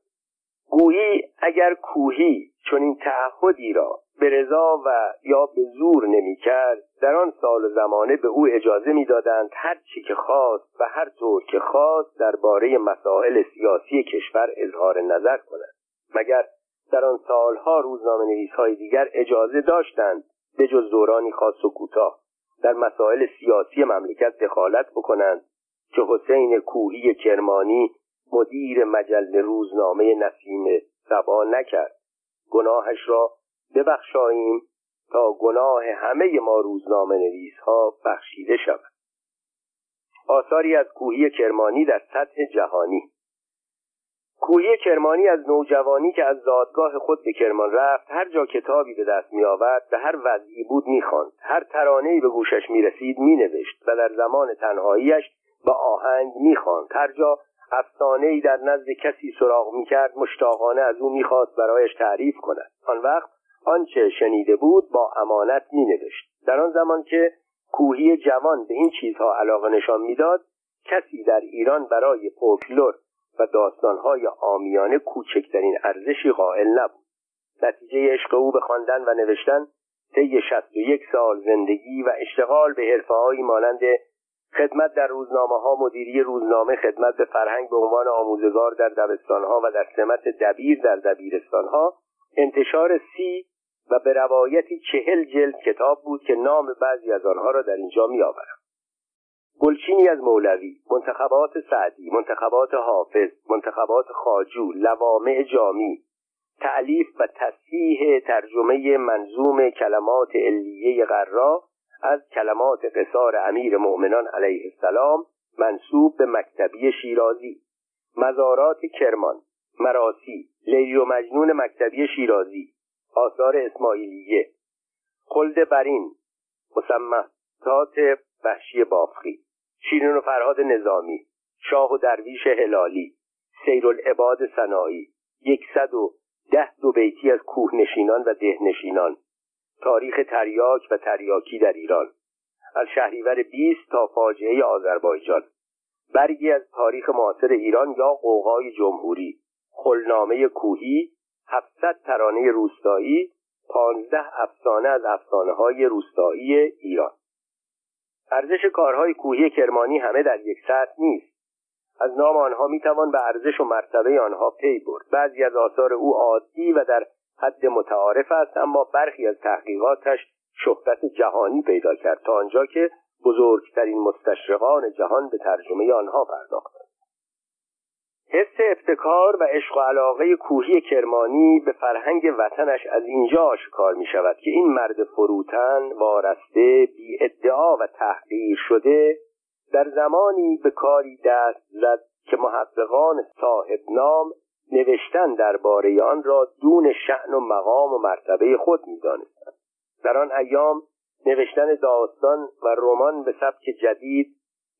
گویی اگر کوهی چون این تعهدی را به رضا و یا به زور نمی‌کرد در آن سال زمانه به او اجازه می‌دادند هر چی که خواست و هر طور که خواست درباره مسائل سیاسی کشور اظهار نظر کند. مگر در آن سالها روزنامه نویس های دیگر اجازه داشتند به جز دورانی خاص و کوتاه در مسائل سیاسی مملکت دخالت بکنند که حسین کوهی کرمانی مدیر مجله روزنامه نسیم سبا نکرد. گناهش را ببخشاییم تا گناه همه ما روزنامه نویس ها بخشیده شود. آثاری از کوهی کرمانی در سطح جهانی کوهی کرمانی از نوجوانی که از زادگاه خود به کرمان رفت هر جا کتابی به دست می آورد به هر وضعی بود می خواند هر ترانه‌ای به گوشش می رسید می نوشت و در زمان تنهاییش با آهنگ می خواند هر جا افسانه‌ای در نزد کسی سراغ می کرد مشتاقانه از او می‌خواست برایش تعریف کند. آن وقت آنچه شنیده بود با امانت می نوشت در آن زمان که کوهی جوان به این چیزها علاقه نشان می‌داد کسی در ایران برای فولکلور و داستانهای آمیانه کوچکترین ارزشی قائل نبود نتیجه عشق او به خواندن و نوشتن طی شست و یک سال زندگی و اشتغال به حرفههایی مانند خدمت در روزنامه ها مدیری روزنامه خدمت به فرهنگ به عنوان آموزگار در دبستان ها و در سمت دبیر در دبیرستان ها انتشار سی و به روایتی چهل جلد کتاب بود که نام بعضی از آنها را در اینجا می آورم. گلچینی از مولوی منتخبات سعدی منتخبات حافظ منتخبات خاجو لوامع جامی. تعلیف و تصحیح ترجمه منظوم کلمات علیه غرا از کلمات قصار امیر مؤمنان علیه السلام منصوب به مکتبی شیرازی. مزارات کرمان مراسی لیلی و مجنون مکتبی شیرازی. آثار اسماعیلیه. خلد برین مسمتات وحشی بافخی شیرین و فرهاد نظامی شاه و درویش هلالی سیرالعباد سنایی یکصد و ده دو بیتی از کوهنشینان و دهنشینان تاریخ تریاک و تریاکی در ایران از شهریور 20 تا فاجعه آذربایجان. برگی از تاریخ معاصر ایران یا قوقای جمهوری خلنامه کوهی 700 ترانه روستایی پانزده افسانه از افسانه های روستایی ایران. ارزش کارهای کوهی کرمانی همه در یک سطح نیست. از نام آنها می‌توان به ارزش و مرتبه آنها پی برد. بعضی از آثار او عادی و در حد متعارف است اما برخی از تحقیقاتش شهرت جهانی پیدا کرد تا آنجا که بزرگترین مستشرقان جهان به ترجمه آنها پرداختند. حس افتکار و عشق و علاقه کوهی کرمانی به فرهنگ وطنش از اینجا آشکار می شود که این مرد فروتن وارسته بی ادعا و تحقیر شده در زمانی به کاری دست زد که محققان صاحب نام نوشتن درباره آن را دون شعن و مقام و مرتبه خود می‌دانستند. در آن ایام نوشتن داستان و رمان به سبک جدید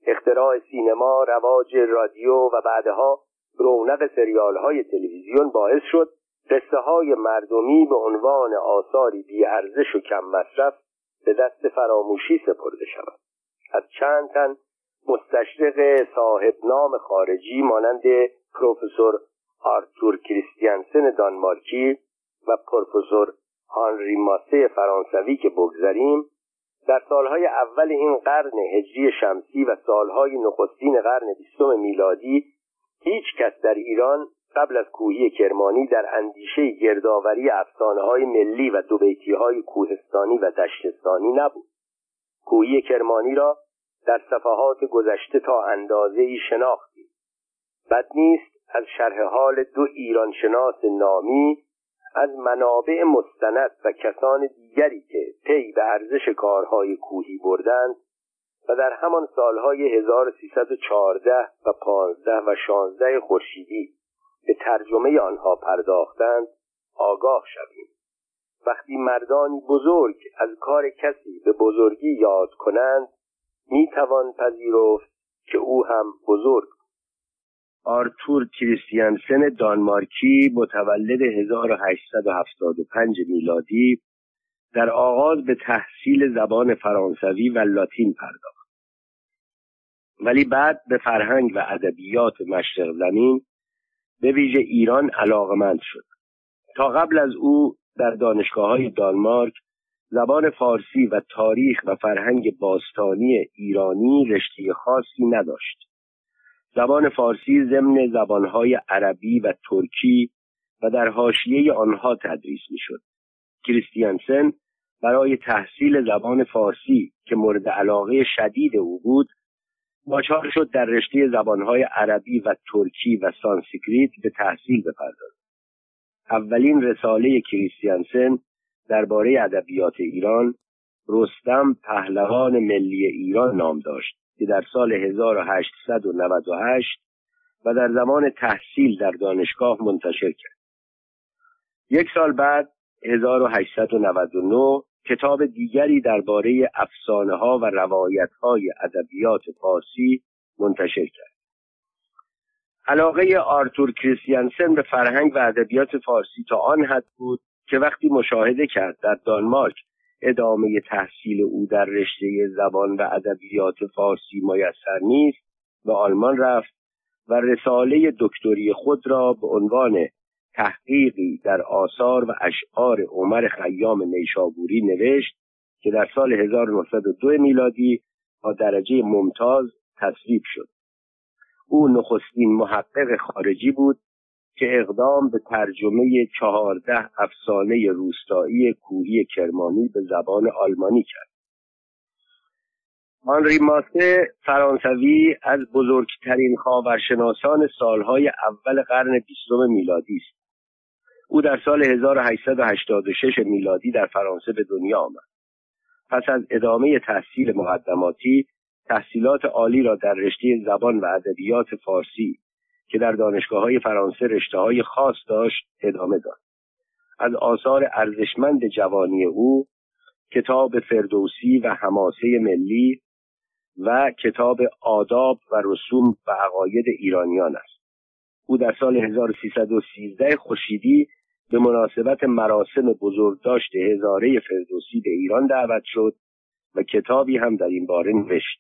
اختراع سینما رواج رادیو و بعدها رونق سریال های تلویزیون باعث شد قصه های مردمی به عنوان آثاری بی ارزش و کم مصرف به دست فراموشی سپرده شود. از چند تن مستشرق صاحب نام خارجی مانند پروفسور آرتور کریستیانسن دانمارکی و پروفسور هانری ماسه فرانسوی که بگذریم در سالهای اول این قرن هجری شمسی و سالهای نخستین قرن بیستم میلادی هیچ کس در ایران قبل از کوهی کرمانی در اندیشه گردآوری افسانه های ملی و دوبیتی های کوهستانی و دشتستانی نبود. کوهی کرمانی را در صفحات گذشته تا اندازه ای شناختیم. بد نیست از شرح حال دو ایرانشناس نامی از منابع مستند و کسان دیگری که پی به ارزش کارهای کوهی بردند و در همان سالهای 1314 و 15 و 16 خورشیدی به ترجمه آنها پرداختند آگاه شویم. وقتی مردانی بزرگ از کار کسی به بزرگی یاد کنند می توان پذیرفت که او هم بزرگ آرتور کریستیانسن دانمارکی متولد 1875 میلادی در آغاز به تحصیل زبان فرانسوی و لاتین پرداخت. ولی بعد به فرهنگ و ادبیات مشرق زمین به ویژه ایران علاقمند شد. تا قبل از او در دانشگاه های دانمارک زبان فارسی و تاریخ و فرهنگ باستانی ایرانی رشته خاصی نداشت. زبان فارسی ضمن زبانهای عربی و ترکی و در حاشیه آنها تدریس می‌شد. کریستیانسن برای تحصیل زبان فارسی که مورد علاقه شدید او بود ناچار شد در رشته زبانهای عربی و ترکی و سانسکریت به تحصیل بپردازد. اولین رساله کریستیانسن درباره ادبیات ایران رستم پهلوان ملی ایران نام داشت که در سال 1898 و در زمان تحصیل در دانشگاه منتشر کرد. یک سال بعد 1899 کتاب دیگری درباره افسانه ها و روایت های ادبیات فارسی منتشر کرد. علاقه آرتور کریستیانسن به فرهنگ و ادبیات فارسی تا آن حد بود که وقتی مشاهده کرد در دانمارک ادامه تحصیل او در رشته زبان و ادبیات فارسی میسر نیست به آلمان رفت و رساله دکتری خود را به عنوان تحقیقی در آثار و اشعار عمر خیام نیشابوری نوشت که در سال 1902 میلادی با درجه ممتاز تصویب شد. او نخستین محقق خارجی بود که اقدام به ترجمه چهارده افسانه روستایی کوهی کرمانی به زبان آلمانی کرد. آنری ماسه فرانسوی از بزرگترین خاورشناسان سالهای اول قرن بیستم میلادی است. او در سال 1886 میلادی در فرانسه به دنیا آمد. پس از ادامه تحصیل مقدماتی تحصیلات عالی را در رشته زبان و ادبیات فارسی که در دانشگاه های فرانسه رشته های خاص داشت ادامه داد. از آثار ارزشمند جوانی او کتاب فردوسی و حماسه ملی و کتاب آداب و رسوم و عقاید ایرانیان است. او در سال 1313 خورشیدی به مناسبت مراسم بزرگداشت هزاره فردوسی به ایران دعوت شد و کتابی هم در این باره نوشت.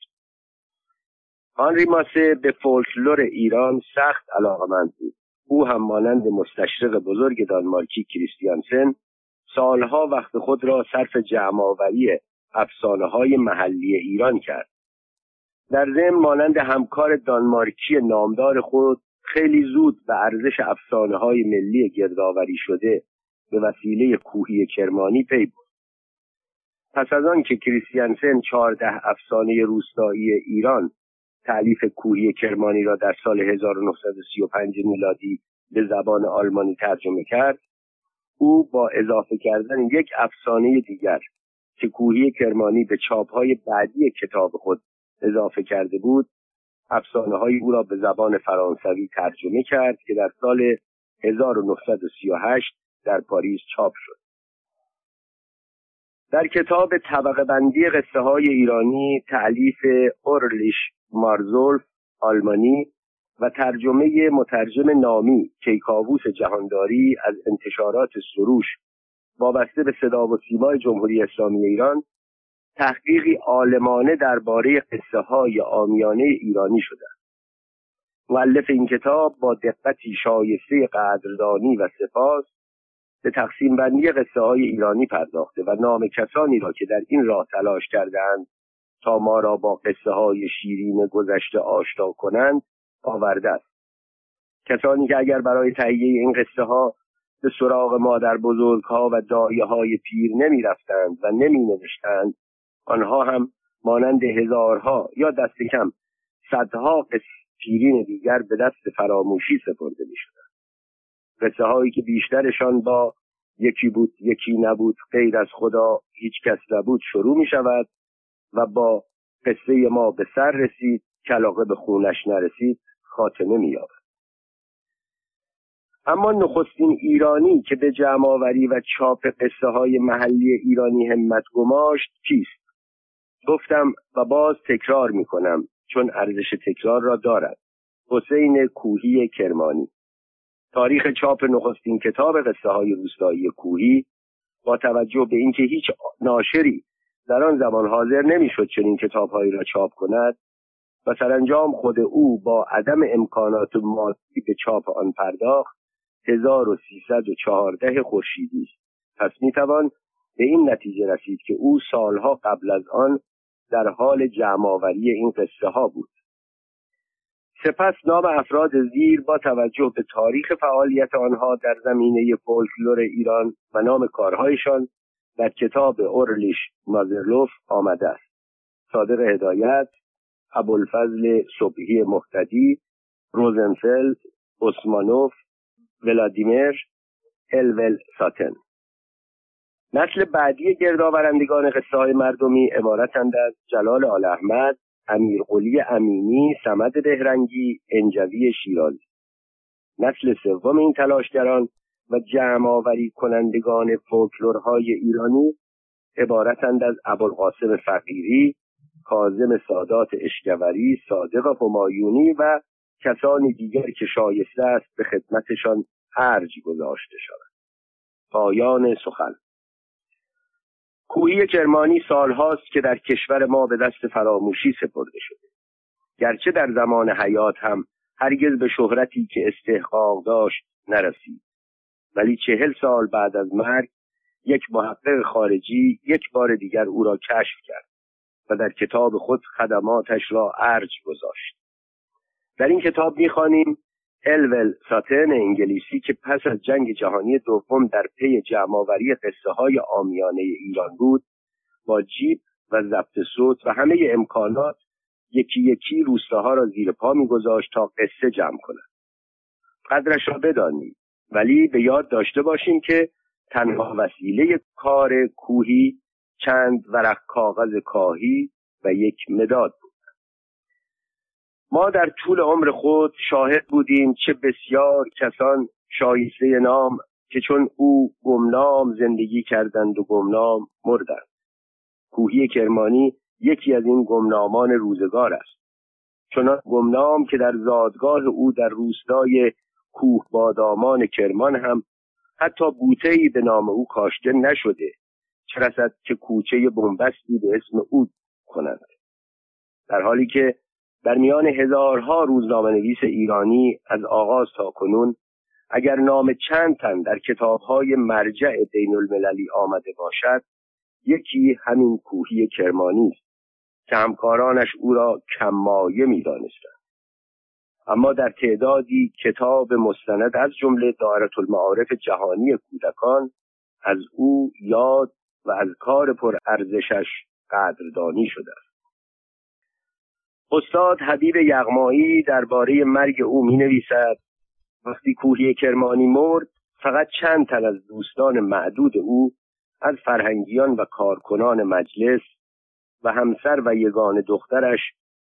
آنری ماسه به فولکلور ایران سخت علاقمند بود. او هم مانند مستشرق بزرگ دانمارکی کریستیانسن سالها وقت خود را صرف جمعآوری افسانه های محلی ایران کرد. در ضمن مانند همکار دانمارکی نامدار خود خیلی زود به ارزش افسانه های ملی گردآوری شده به وسیله کوهی کرمانی پی برد. پس از آن که کریستیانسن چهارده افسانه روستایی ایران تعلیف کوهی کرمانی را در سال 1935 میلادی به زبان آلمانی ترجمه کرد او با اضافه کردن یک افسانه دیگر که کوهی کرمانی به چاپهای بعدی کتاب خود اضافه کرده بود افسانه های او را به زبان فرانسوی ترجمه کرد که در سال 1938 در پاریس چاپ شد. در کتاب طبقه بندی قصه های ایرانی تعلیف اورلیش مارزولف آلمانی و ترجمه مترجم نامی کیکاووس جهانداری از انتشارات سروش وابسته به صدا و سیمای جمهوری اسلامی ایران تحقیقی عالمانه درباره قصه های آمیانه ایرانی شده مؤلف این کتاب با دقتی شایسته قدردانی و سپاس به تقسیم بندی قصه های ایرانی پرداخته و نام کسانی را که در این راه تلاش کردند تا ما را با قصه های شیرین گذشته آشنا کنند آورده است. کسانی که اگر برای تهیه این قصه ها به سراغ مادر بزرگ ها و دایه های پیر نمی رفتند و نمی نوشتند آنها هم مانند هزارها یا دست کم صدها پیرین دیگر به دست فراموشی سپرده می شدند قصه هایی که بیشترشان با یکی بود یکی نبود غیر از خدا هیچ کس نبود شروع می شود و با قصه ما به سر رسید کلاقه به خونش نرسید خاتمه می. اما نخستین ایرانی که به جمعآوری و چاپ قصه های محلی ایرانی همت گماشت کیست گفتم و باز تکرار می کنم چون ارزش تکرار را دارد. حسین کوهی کرمانی. تاریخ چاپ نخستین کتاب قصه های روستایی کوهی با توجه به اینکه هیچ ناشری در آن زمان حاضر نمی‌شد چنین کتابهایی را چاپ کند و سرانجام خود او با عدم امکانات مادی به چاپ آن پرداخت 1314 خورشیدی است. پس می‌توان به این نتیجه رسید که او سالها قبل از آن در حال جمعآوری این قصه ها بود. سپس نام افراد زیر با توجه به تاریخ فعالیت آنها در زمینه فولکلور ایران و نام کارهایشان در کتاب اورلیش مازرلوف آمده است. صادق هدایت ابوالفضل صبحی محتدی روزنفلد اسمانوف ولادیمیر الول ساتن. نسل بعدی گردآورندگان قصه های مردمی عبارتند از جلال آل احمد امیرقلی امینی سمد بهرنگی انجوی شیرازی. نسل سوم این تلاشگران و جمع کنندگان فولکلورهای ایرانی عبارتند از ابوالقاسم فقیری کازم سادات اشکوری صادق همایونی و کسانی دیگر که شایسته است به خدمتشان ارج گذاشته شود پایان سخن. کوهی کرمانی سالهاست که در کشور ما به دست فراموشی سپرده شده. گرچه در زمان حیات هم هرگز به شهرتی که استحقاق داشت نرسید. ولی چهل سال بعد از مرگ یک محقق خارجی یک بار دیگر او را کشف کرد و در کتاب خود خدماتش را ارج گذاشت. در این کتاب می‌خوانیم الول ساتن انگلیسی که پس از جنگ جهانی دوم در پی جمعآوری قصه های آمیانه ایران بود با جیب و ضبط صوت و همه امکانات یکی یکی روستاها را زیر پا میگذاشت تا قصه جمع کند. قدرش را بدانید ولی به یاد داشته باشیم که تنها وسیله کار کوهی چند ورق کاغذ کاهی و یک مداد ما در طول عمر خود شاهد بودیم چه بسیار کسان شایسته نام که چون او گمنام زندگی کردند و گمنام مردند. کوهی کرمانی یکی از این گمنامان روزگار است. چون گمنام که در زادگاه او در روستای کوه بادامان کرمان هم حتی بوتهی به نام او کاشته نشده چه که کوچه بنبستی به اسم او کنند در حالی که در میان هزارها روزنامه نویس ایرانی از آغاز تا کنون اگر نام چند تن در کتابهای مرجع بین المللی آمده باشد یکی همین کوهی کرمانی است که همکارانش او را کمایه می‌دانستند. اما در تعدادی کتاب مستند از جمله دایره المعارف جهانی کودکان از او یاد و از کار پر ارزشش قدردانی شده است. استاد حبیب یغمایی درباره مرگ او می نویسد وقتی کوهی کرمانی مرد فقط چند تن از دوستان معدود او از فرهنگیان و کارکنان مجلس و همسر و یگان دخترش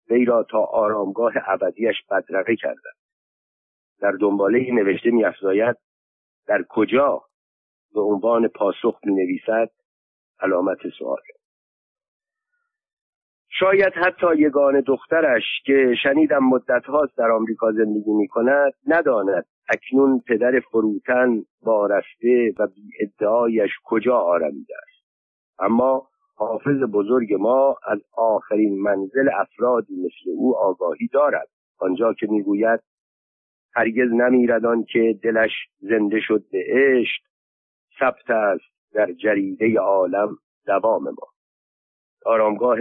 وی را تا آرامگاه ابدیش بدرقه کردند. در دنباله نوشته میافزاید در کجا به عنوان پاسخ می نویسد علامت سوال. شاید حتی یگان دخترش که شنیدم مدت هاست در آمریکا زندگی می کند نداند اکنون پدر فروتن بارسته و بی ادعایش کجا آرمیده است. اما حافظ بزرگ ما از آخرین منزل افرادی مثل او آگاهی دارد. آنجا که می‌گوید هرگز نمیردان که دلش زنده شد به عشق ثبت است در جریده عالم دوام ما. آرامگاه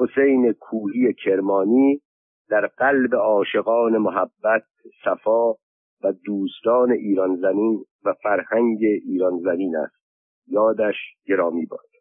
حسین کوهی کرمانی در قلب عاشقان محبت صفا و دوستان ایران زمین و فرهنگ ایران زمین است. یادش گرامی باد.